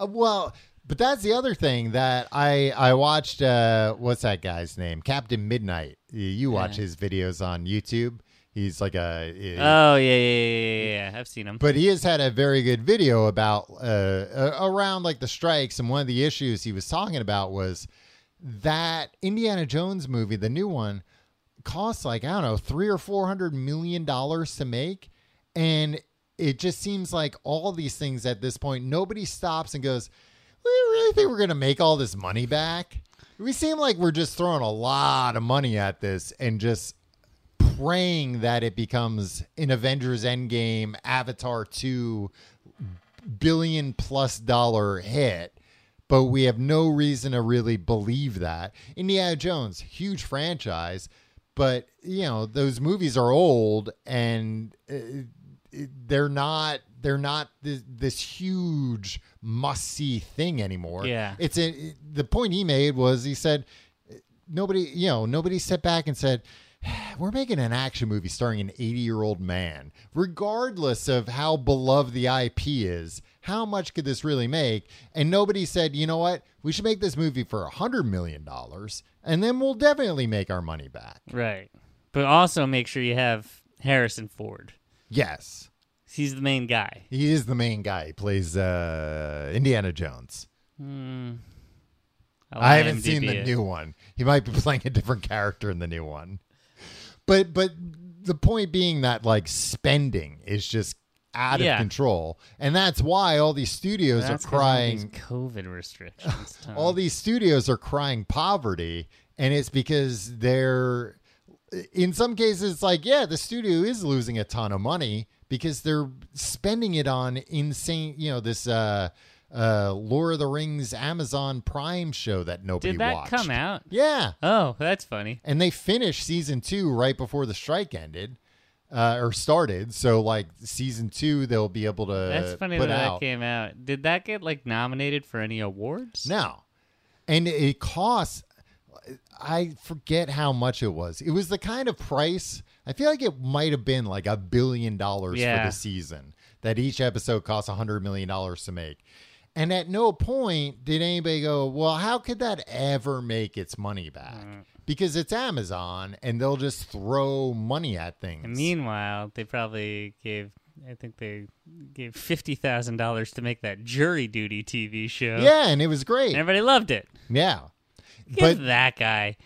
[SPEAKER 2] Uh, well, but that's the other thing that I I watched. Uh, what's that guy's name? Captain Midnight. You, watch
[SPEAKER 3] Yeah.
[SPEAKER 2] his videos on YouTube. He's like a.
[SPEAKER 3] oh yeah, yeah, yeah, yeah, yeah. I've seen him.
[SPEAKER 2] but he has had a very good video about uh, uh, around like the strikes, and one of the issues he was talking about was that Indiana Jones movie, the new one, costs like I don't know three or four hundred million dollars to make, and it just seems like all these things at this point, nobody stops and goes, "We really think we're gonna make all this money back?" We seem like we're just throwing a lot of money at this and just praying that it becomes an Avengers Endgame, Avatar 2 billion plus dollar hit, but we have no reason to really believe that. Indiana Jones, huge franchise, but you know, those movies are old and uh, they're not they're not this, this huge must see thing anymore.
[SPEAKER 3] Yeah.
[SPEAKER 2] It's a the point he made was he said nobody, you know, nobody sat back and said, we're making an action movie starring an 80 year old man. Regardless of how beloved the IP is, how much could this really make? And nobody said, you know what? We should make this movie for a $100 million and then we'll definitely make our money back.
[SPEAKER 3] Right, but also make sure you have Harrison Ford.
[SPEAKER 2] Yes.
[SPEAKER 3] He's the main guy.
[SPEAKER 2] He is the main guy. He plays uh, Indiana Jones.
[SPEAKER 3] Hmm.
[SPEAKER 2] I haven't seen the
[SPEAKER 3] it.
[SPEAKER 2] new one. He might be playing a different character in the new one. But but the point being that like spending is just out
[SPEAKER 3] Yeah.
[SPEAKER 2] of control. And that's why all these studios
[SPEAKER 3] That's
[SPEAKER 2] are crying
[SPEAKER 3] these COVID restrictions.
[SPEAKER 2] All these studios are crying poverty and it's because they're in some cases it's like yeah the studio is losing a ton of money because they're spending it on insane you know this uh uh lord of the rings amazon prime show that nobody
[SPEAKER 3] Did that
[SPEAKER 2] watched
[SPEAKER 3] come out?
[SPEAKER 2] yeah
[SPEAKER 3] Oh, that's funny.
[SPEAKER 2] and they finished season two right before the strike ended uh, or started so like season two they'll be able to
[SPEAKER 3] That's funny
[SPEAKER 2] put
[SPEAKER 3] that
[SPEAKER 2] out
[SPEAKER 3] that came out. Did that get like nominated for any awards?
[SPEAKER 2] No. And it costs I forget how much it was. It was the kind of price I feel like it might have been like a billion dollars
[SPEAKER 3] Yeah.
[SPEAKER 2] for the season that each episode costs a hundred million dollars to make. And at no point did anybody go, Well, how could that ever make its money back? Because it's Amazon and they'll just throw money at things.
[SPEAKER 3] And meanwhile, they probably gave. I think they gave fifty thousand dollars to make that jury duty TV show.
[SPEAKER 2] yeah, and it was great.
[SPEAKER 3] and everybody loved it.
[SPEAKER 2] yeah.
[SPEAKER 3] Give
[SPEAKER 2] But
[SPEAKER 3] that guy.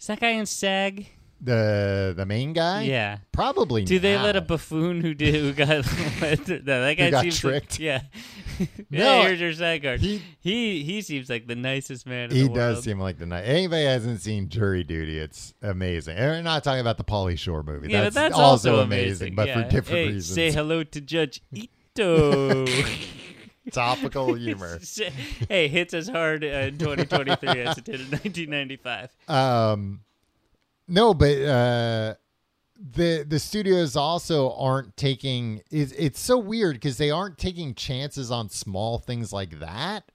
[SPEAKER 3] Is that guy in SAG?
[SPEAKER 2] The the main guy?
[SPEAKER 3] Yeah.
[SPEAKER 2] Probably
[SPEAKER 3] Do they let a buffoon who did who got that, that guy
[SPEAKER 2] got
[SPEAKER 3] seems
[SPEAKER 2] tricked?
[SPEAKER 3] Like, yeah.
[SPEAKER 2] No,
[SPEAKER 3] here's your SAG card.
[SPEAKER 2] he-
[SPEAKER 3] He, he seems like the nicest man in
[SPEAKER 2] He does
[SPEAKER 3] world.
[SPEAKER 2] seem like the nice. Anybody hasn't seen Jury Duty, it's amazing. And we're not talking about the Pauly Shore movie.
[SPEAKER 3] yeah,
[SPEAKER 2] that's,
[SPEAKER 3] that's
[SPEAKER 2] also,
[SPEAKER 3] also
[SPEAKER 2] amazing, but
[SPEAKER 3] yeah.
[SPEAKER 2] for different
[SPEAKER 3] hey,
[SPEAKER 2] reasons.
[SPEAKER 3] Say hello to Judge Ito.
[SPEAKER 2] Topical humor.
[SPEAKER 3] Hey, hits as hard uh, in 2023 as it did in 1995.
[SPEAKER 2] Um, no, but uh, the the studios also aren't taking. It's, it's so weird because they aren't taking chances on small things like that.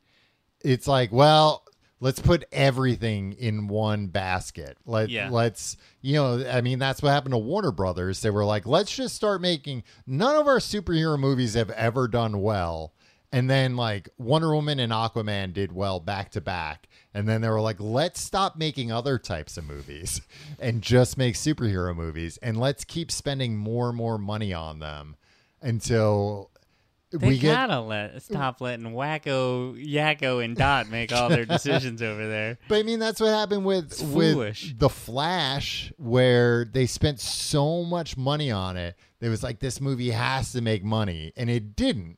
[SPEAKER 2] It's like, well, let's put everything in one basket. Let
[SPEAKER 3] Yeah.
[SPEAKER 2] let's you know. I mean, that's what happened to Warner Brothers. They were like, let's just start making. None of our superhero movies have ever done well. And then like Wonder Woman and Aquaman did well back to back. And then they were like, let's stop making other types of movies and just make superhero movies. And let's keep spending more and more money on them until
[SPEAKER 3] They
[SPEAKER 2] we get
[SPEAKER 3] gotta let stop letting Wakko, Yakko, and Dot make all their decisions over there.
[SPEAKER 2] But I mean, that's what happened with
[SPEAKER 3] It's
[SPEAKER 2] with
[SPEAKER 3] foolish.
[SPEAKER 2] the Flash, where they spent so much money on it. It was like this movie has to make money, and it didn't.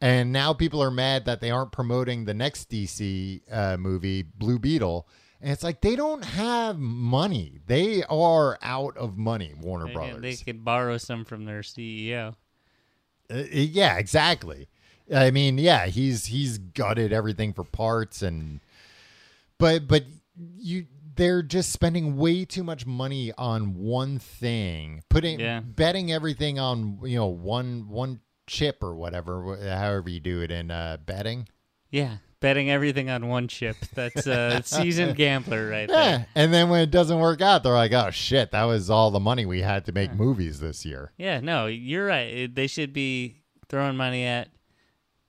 [SPEAKER 2] And now people are mad that they aren't promoting the next DC uh, movie, Blue Beetle. And it's like they don't have money; they are out of money. Warner
[SPEAKER 3] They,
[SPEAKER 2] Brothers.
[SPEAKER 3] they could borrow some from their CEO.
[SPEAKER 2] Uh, yeah, exactly. I mean, yeah, he's he's gutted everything for parts and but but you they're just spending way too much money on one thing, putting
[SPEAKER 3] Yeah.
[SPEAKER 2] betting everything on, you know, one one chip or whatever, however you do it in uh betting.
[SPEAKER 3] Yeah, betting everything on one chip. That's a seasoned gambler right
[SPEAKER 2] Yeah.
[SPEAKER 3] there.
[SPEAKER 2] And then when it doesn't work out, they're like, "Oh shit, that was all the money we had to make movies this year."
[SPEAKER 3] Yeah, no, you're right. They should be throwing money at,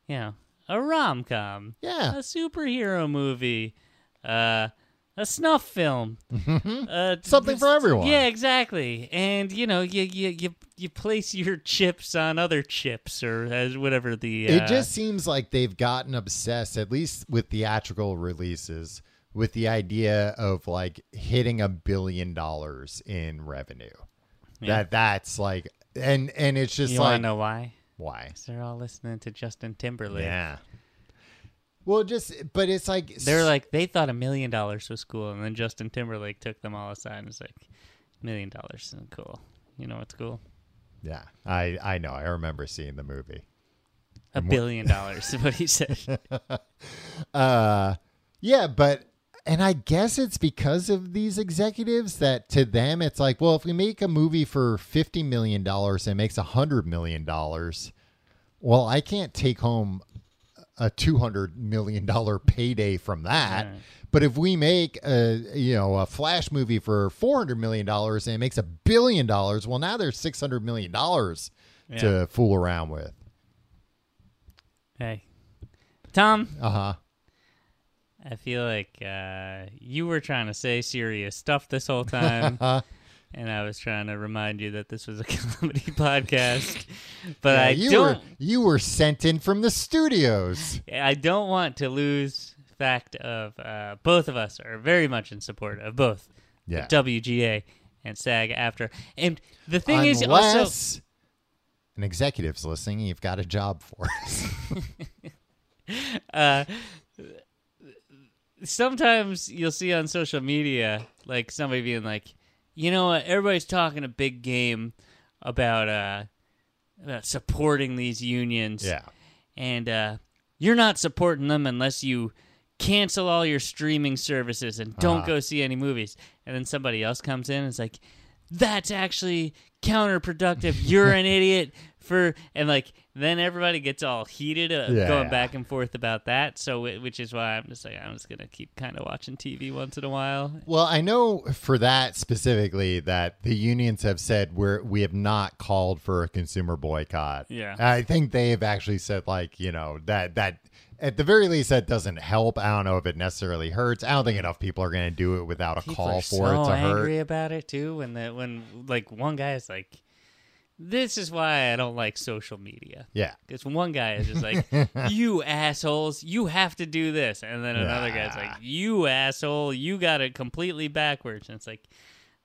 [SPEAKER 3] you know, a rom com,
[SPEAKER 2] Yeah.
[SPEAKER 3] a superhero movie, uh, a snuff film, uh,
[SPEAKER 2] Something for everyone.
[SPEAKER 3] Yeah, exactly. And you know, you you you you place your chips on other chips or as whatever the. Uh,
[SPEAKER 2] It just seems like they've gotten obsessed, at least with theatrical releases, with the idea of like hitting a billion dollars in revenue.
[SPEAKER 3] Yeah.
[SPEAKER 2] That that's like, and and it's just
[SPEAKER 3] you
[SPEAKER 2] like
[SPEAKER 3] know why?
[SPEAKER 2] why?
[SPEAKER 3] they're all listening to Justin Timberlake.
[SPEAKER 2] Yeah. Well, just but it's like
[SPEAKER 3] They're like they thought a million dollars was cool, and then Justin Timberlake took them all aside and was like, million dollars isn't cool. You know what's cool?
[SPEAKER 2] yeah. I I know. I remember seeing the movie.
[SPEAKER 3] A billion dollars is what he said.
[SPEAKER 2] Uh, yeah, but and I guess it's because of these executives that to them it's like, well, if we make a movie for fifty million dollars and it makes a hundred million dollars, well, I can't take home a two hundred million dollar payday from that.
[SPEAKER 3] Right.
[SPEAKER 2] But if we make a you know a Flash movie for four hundred million dollars and it makes a billion dollars, well, now there's six hundred million dollars
[SPEAKER 3] Yeah.
[SPEAKER 2] to fool around with.
[SPEAKER 3] Hey, Tom,
[SPEAKER 2] Uh huh.
[SPEAKER 3] I feel like uh, you were trying to say serious stuff this whole time, and I was trying to remind you that this was a comedy podcast. But I
[SPEAKER 2] you
[SPEAKER 3] don't.
[SPEAKER 2] were you were sent in from the studios.
[SPEAKER 3] I don't want to lose fact of uh, both of us are very much in support of both
[SPEAKER 2] Yeah.
[SPEAKER 3] WGA and SAG-AFTRA. And the thing is also
[SPEAKER 2] Unless an executive's listening, you've got a job for us.
[SPEAKER 3] uh, sometimes you'll see on social media like somebody being like, you know what, everybody's talking a big game about uh about supporting these unions.
[SPEAKER 2] yeah.
[SPEAKER 3] and uh, you're not supporting them unless you cancel all your streaming services and don't
[SPEAKER 2] Uh-huh.
[SPEAKER 3] go see any movies. And then somebody else comes in and is like, "That's actually counterproductive. You're an idiot." For and like then everybody gets all heated uh,
[SPEAKER 2] Yeah.
[SPEAKER 3] going back and forth about that. So which is why I'm just like I'm just gonna keep kind of watching TV once in a while.
[SPEAKER 2] Well, I know for that specifically that the unions have said we're we have not called for a consumer boycott.
[SPEAKER 3] Yeah.
[SPEAKER 2] I think they have actually said like, you know, that that at the very least that doesn't help. I don't know if it necessarily hurts. I don't think enough people are going to do it without a
[SPEAKER 3] People
[SPEAKER 2] call for
[SPEAKER 3] so
[SPEAKER 2] it to hurt.
[SPEAKER 3] angry about it too. When the when like one guy is like, "This is why I don't like social media."
[SPEAKER 2] Yeah.
[SPEAKER 3] Because one guy is just like, "You assholes, you have to do this," and then another guy's like, "You asshole, you got it completely backwards." And it's like,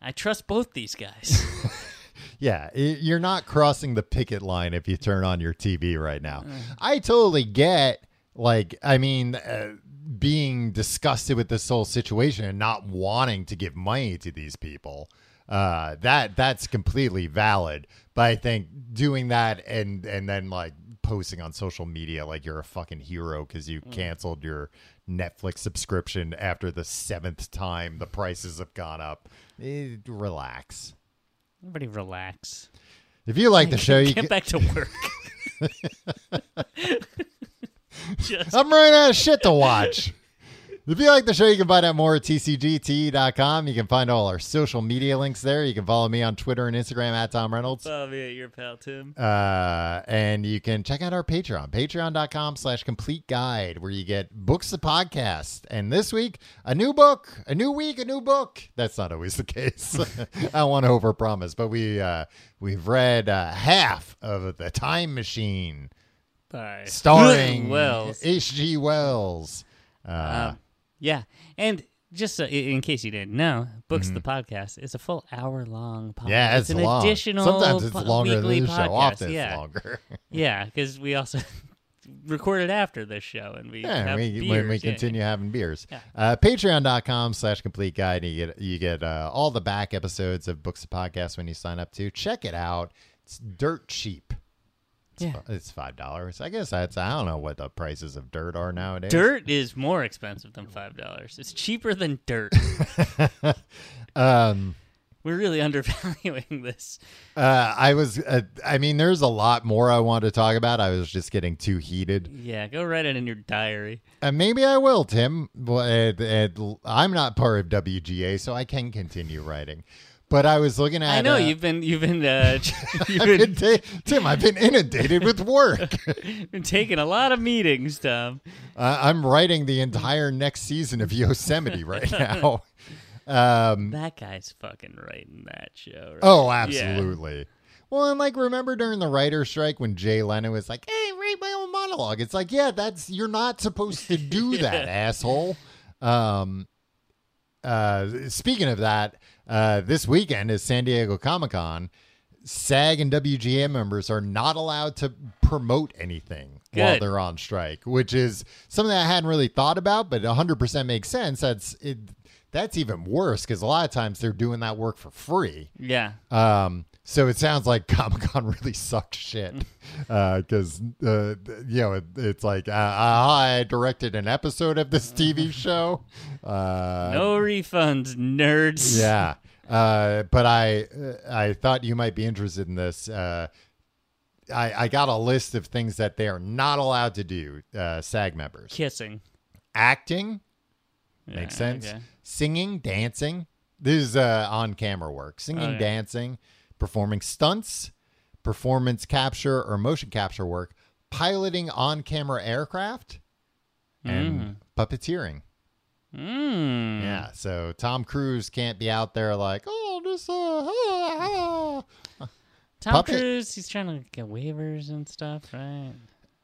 [SPEAKER 3] I trust both these guys.
[SPEAKER 2] Yeah, you're not crossing the picket line if you turn on your TV right now. I totally get, like, I mean, uh, being disgusted with this whole situation and not wanting to give money to these people. Uh, that that's completely valid. But I think doing that and and then like posting on social media like you're a fucking hero because you canceled your Netflix subscription after the seventh time the prices have gone up. Eh, relax.
[SPEAKER 3] Everybody relax.
[SPEAKER 2] If you like the show, you
[SPEAKER 3] Get
[SPEAKER 2] can,
[SPEAKER 3] back to work. Just
[SPEAKER 2] I'm running out of shit to watch. If you like the show, you can find out more at tcgt.com. You can find all our social media links there. You can follow me on Twitter and Instagram at Tom Reynolds.
[SPEAKER 3] follow me at your pal Tim.
[SPEAKER 2] Uh, and you can check out our Patreon, patreon.com slash complete guide, where you get books of podcast. And this week, a new book, a new week, a new book. That's not always the case. I don't want to overpromise, but we, uh, we've read uh, half of The Time Machine, starring
[SPEAKER 3] Wells.
[SPEAKER 2] H.G. Wells. Uh,
[SPEAKER 3] Um, yeah, and just so, in case you didn't know, Books the podcast is a full hour long podcast.
[SPEAKER 2] Mm-hmm. yeah, it's,
[SPEAKER 3] an
[SPEAKER 2] long.
[SPEAKER 3] additional.
[SPEAKER 2] Sometimes it's
[SPEAKER 3] po-
[SPEAKER 2] longer than
[SPEAKER 3] weekly
[SPEAKER 2] the show.
[SPEAKER 3] podcast.
[SPEAKER 2] Often
[SPEAKER 3] yeah,
[SPEAKER 2] it's longer.
[SPEAKER 3] yeah, because we also recorded after this show, and we
[SPEAKER 2] Yeah,
[SPEAKER 3] have
[SPEAKER 2] we,
[SPEAKER 3] beers,
[SPEAKER 2] when we
[SPEAKER 3] yeah.
[SPEAKER 2] continue having beers.
[SPEAKER 3] Yeah.
[SPEAKER 2] Uh, Patreon.com slash complete guide. You get you get uh, all the back episodes of Books of Podcast when you sign up to. Check it out. It's dirt cheap. It's,
[SPEAKER 3] Yeah.
[SPEAKER 2] fi- it's five dollars. I guess that's. I don't know what the prices of dirt are nowadays.
[SPEAKER 3] Dirt is more expensive than five dollars. It's cheaper than dirt.
[SPEAKER 2] um.
[SPEAKER 3] We're really undervaluing this.
[SPEAKER 2] Uh, I was. Uh, I mean, there's a lot more I want to talk about. I was just getting too heated.
[SPEAKER 3] Yeah, go write it in your diary.
[SPEAKER 2] And maybe I will, Tim. Well, I'm not part of WGA, so I can continue writing. But I was looking at.
[SPEAKER 3] I know
[SPEAKER 2] uh,
[SPEAKER 3] you've been you've been uh, you've been,
[SPEAKER 2] been ta- Tim, I've been inundated with work.
[SPEAKER 3] been taking a lot of meetings, Tom.
[SPEAKER 2] uh, I'm writing the entire next season of Yosemite right now. Um,
[SPEAKER 3] That guy's fucking writing that show. Right?
[SPEAKER 2] oh,
[SPEAKER 3] Yeah.
[SPEAKER 2] absolutely. Well, and like, remember during the writer's strike when Jay Leno was like, "Hey, write my own monologue." It's like, yeah, that's you're not supposed to do that, asshole. Um, uh, speaking of that, uh, this weekend is San Diego Comic Con. SAG and WGA members are not allowed to promote anything while they're on strike, which is something I hadn't really thought about, but 100% makes sense. That's it. That's even worse because a lot of times they're doing that work for free.
[SPEAKER 3] Yeah.
[SPEAKER 2] Um, so it sounds like Comic Con really sucked shit because uh, you know it, it's like uh, I directed an episode of this TV show. Uh,
[SPEAKER 3] No refunds, nerds.
[SPEAKER 2] yeah, uh, but I uh, I thought you might be interested in this. Uh, I I got a list of things that they are not allowed to do. Uh, SAG members
[SPEAKER 3] Kissing.
[SPEAKER 2] acting
[SPEAKER 3] Yeah,
[SPEAKER 2] makes sense.
[SPEAKER 3] okay.
[SPEAKER 2] Singing, dancing. This is uh, on camera work. Singing,
[SPEAKER 3] Oh, yeah.
[SPEAKER 2] dancing, performing stunts, performance capture or motion capture work, piloting on camera aircraft, and puppeteering.
[SPEAKER 3] Mm.
[SPEAKER 2] Yeah. So Tom Cruise can't be out there like, oh, this. Uh, ah, ah."
[SPEAKER 3] Tom
[SPEAKER 2] Puppet.
[SPEAKER 3] Cruise, he's trying to get waivers and stuff, right?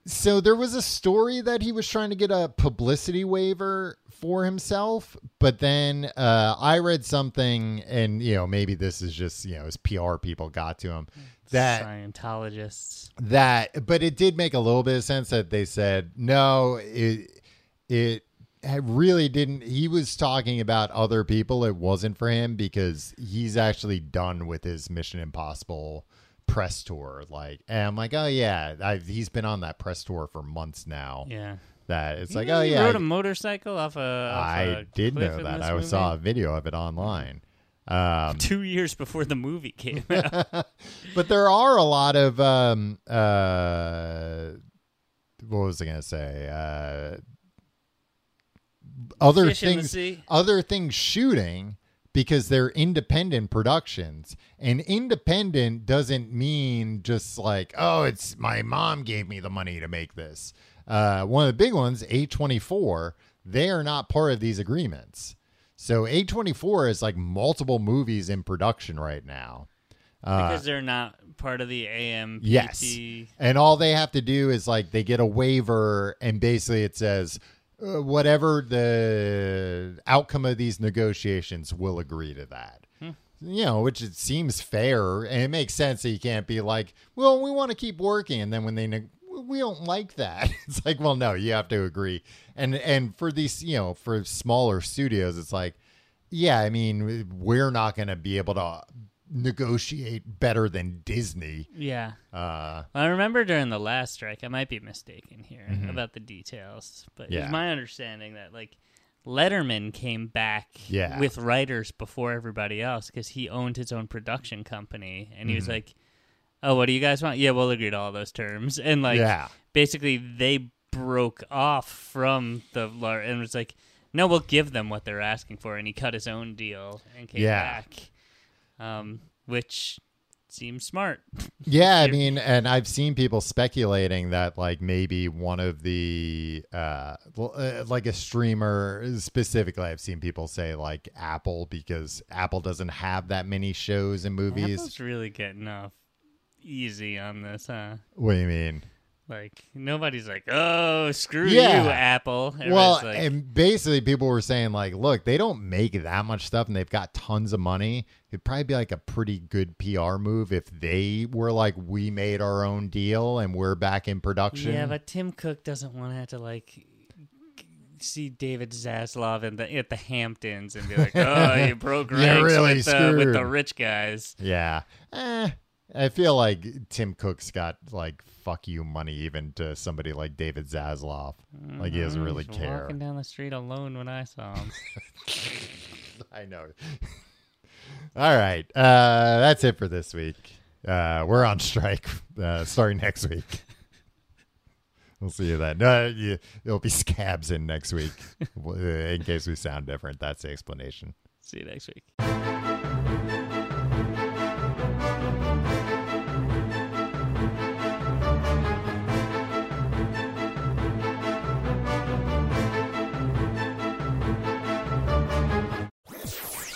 [SPEAKER 2] So there was a story that he was trying to get a publicity waiver for himself, but then uh, I read something, and you know maybe this is just you know his PR people got to him that
[SPEAKER 3] Scientologists.
[SPEAKER 2] that, but it did make a little bit of sense that they said no, it it really didn't. He was talking about other people. It wasn't for him because he's actually done with his Mission Impossible press tour. Like, and I'm like, oh yeah, I, he's been on that press tour for months now.
[SPEAKER 3] Yeah.
[SPEAKER 2] That it's like,
[SPEAKER 3] You know
[SPEAKER 2] oh
[SPEAKER 3] he
[SPEAKER 2] yeah,
[SPEAKER 3] rode a motorcycle off a. Off
[SPEAKER 2] I
[SPEAKER 3] a
[SPEAKER 2] did know that. I
[SPEAKER 3] movie?
[SPEAKER 2] saw a video of it online. Um,
[SPEAKER 3] two years before the movie came out.
[SPEAKER 2] but there are a lot of um uh what was I gonna say? Uh other
[SPEAKER 3] Fish
[SPEAKER 2] things other things shooting because they're independent productions. And independent doesn't mean just like, oh, it's my mom gave me the money to make this. Uh, one of the big ones, A24, they are not part of these agreements. So A24 is like multiple movies in production right now. Uh,
[SPEAKER 3] because they're not part of the AMPT.
[SPEAKER 2] Yes. And all they have to do is like they get a waiver, and basically it says uh, whatever the outcome of these negotiations will agree to that. You know, which it seems fair, and it makes sense that you can't be like, "Well, we want to keep working," and then when they neg- we don't like that, it's like, well, no, you have to agree. And and for these, you know, for smaller studios, it's like, yeah, I mean, we're not going to be able to negotiate better than Disney.
[SPEAKER 3] Yeah.
[SPEAKER 2] Uh,
[SPEAKER 3] I remember during the last strike, I might be mistaken here about the details, but
[SPEAKER 2] Mm-hmm. Yeah.
[SPEAKER 3] was my understanding that like Letterman came back
[SPEAKER 2] Yeah.
[SPEAKER 3] with writers before everybody else because he owned his own production company, and he was
[SPEAKER 2] Mm-hmm.
[SPEAKER 3] like, "Oh, what do you guys want? Yeah, we'll agree to all those terms." And like,
[SPEAKER 2] yeah,
[SPEAKER 3] basically, they broke off from the lar- and was like, "No, we'll give them what they're asking for," and he cut his own deal and came
[SPEAKER 2] Yeah.
[SPEAKER 3] back, um, which seems smart.
[SPEAKER 2] yeah. I mean, and I've seen people speculating that like maybe one of the uh, uh, like a streamer specifically. I've seen people say like Apple because Apple doesn't have that many shows and movies.
[SPEAKER 3] Apple's really getting off easy on this, huh?
[SPEAKER 2] What do you mean?
[SPEAKER 3] Like nobody's like, "Oh, screw
[SPEAKER 2] Yeah.
[SPEAKER 3] you, Apple."
[SPEAKER 2] well,
[SPEAKER 3] like,
[SPEAKER 2] and basically, people were saying like, look, they don't make that much stuff, and they've got tons of money. It'd probably be like a pretty good PR move if they were like, we made our own deal and we're back in production.
[SPEAKER 3] yeah, but Tim Cook doesn't want to have to like see David Zaslav in the at the Hamptons and be like, "Oh, you broke ranks
[SPEAKER 2] really
[SPEAKER 3] with, uh, with the rich guys."
[SPEAKER 2] yeah, eh, I feel like Tim Cook's got like fuck you money even to somebody like David Zaslav. Like he doesn't really
[SPEAKER 3] was
[SPEAKER 2] care.
[SPEAKER 3] Walking down the street alone when I saw him.
[SPEAKER 2] I know. All right. Uh, that's it for this week. Uh, we're on strike uh, starting next week. We'll see you then. No, you, it'll be scabs in next week. in case we sound different, that's the explanation.
[SPEAKER 3] See you next week.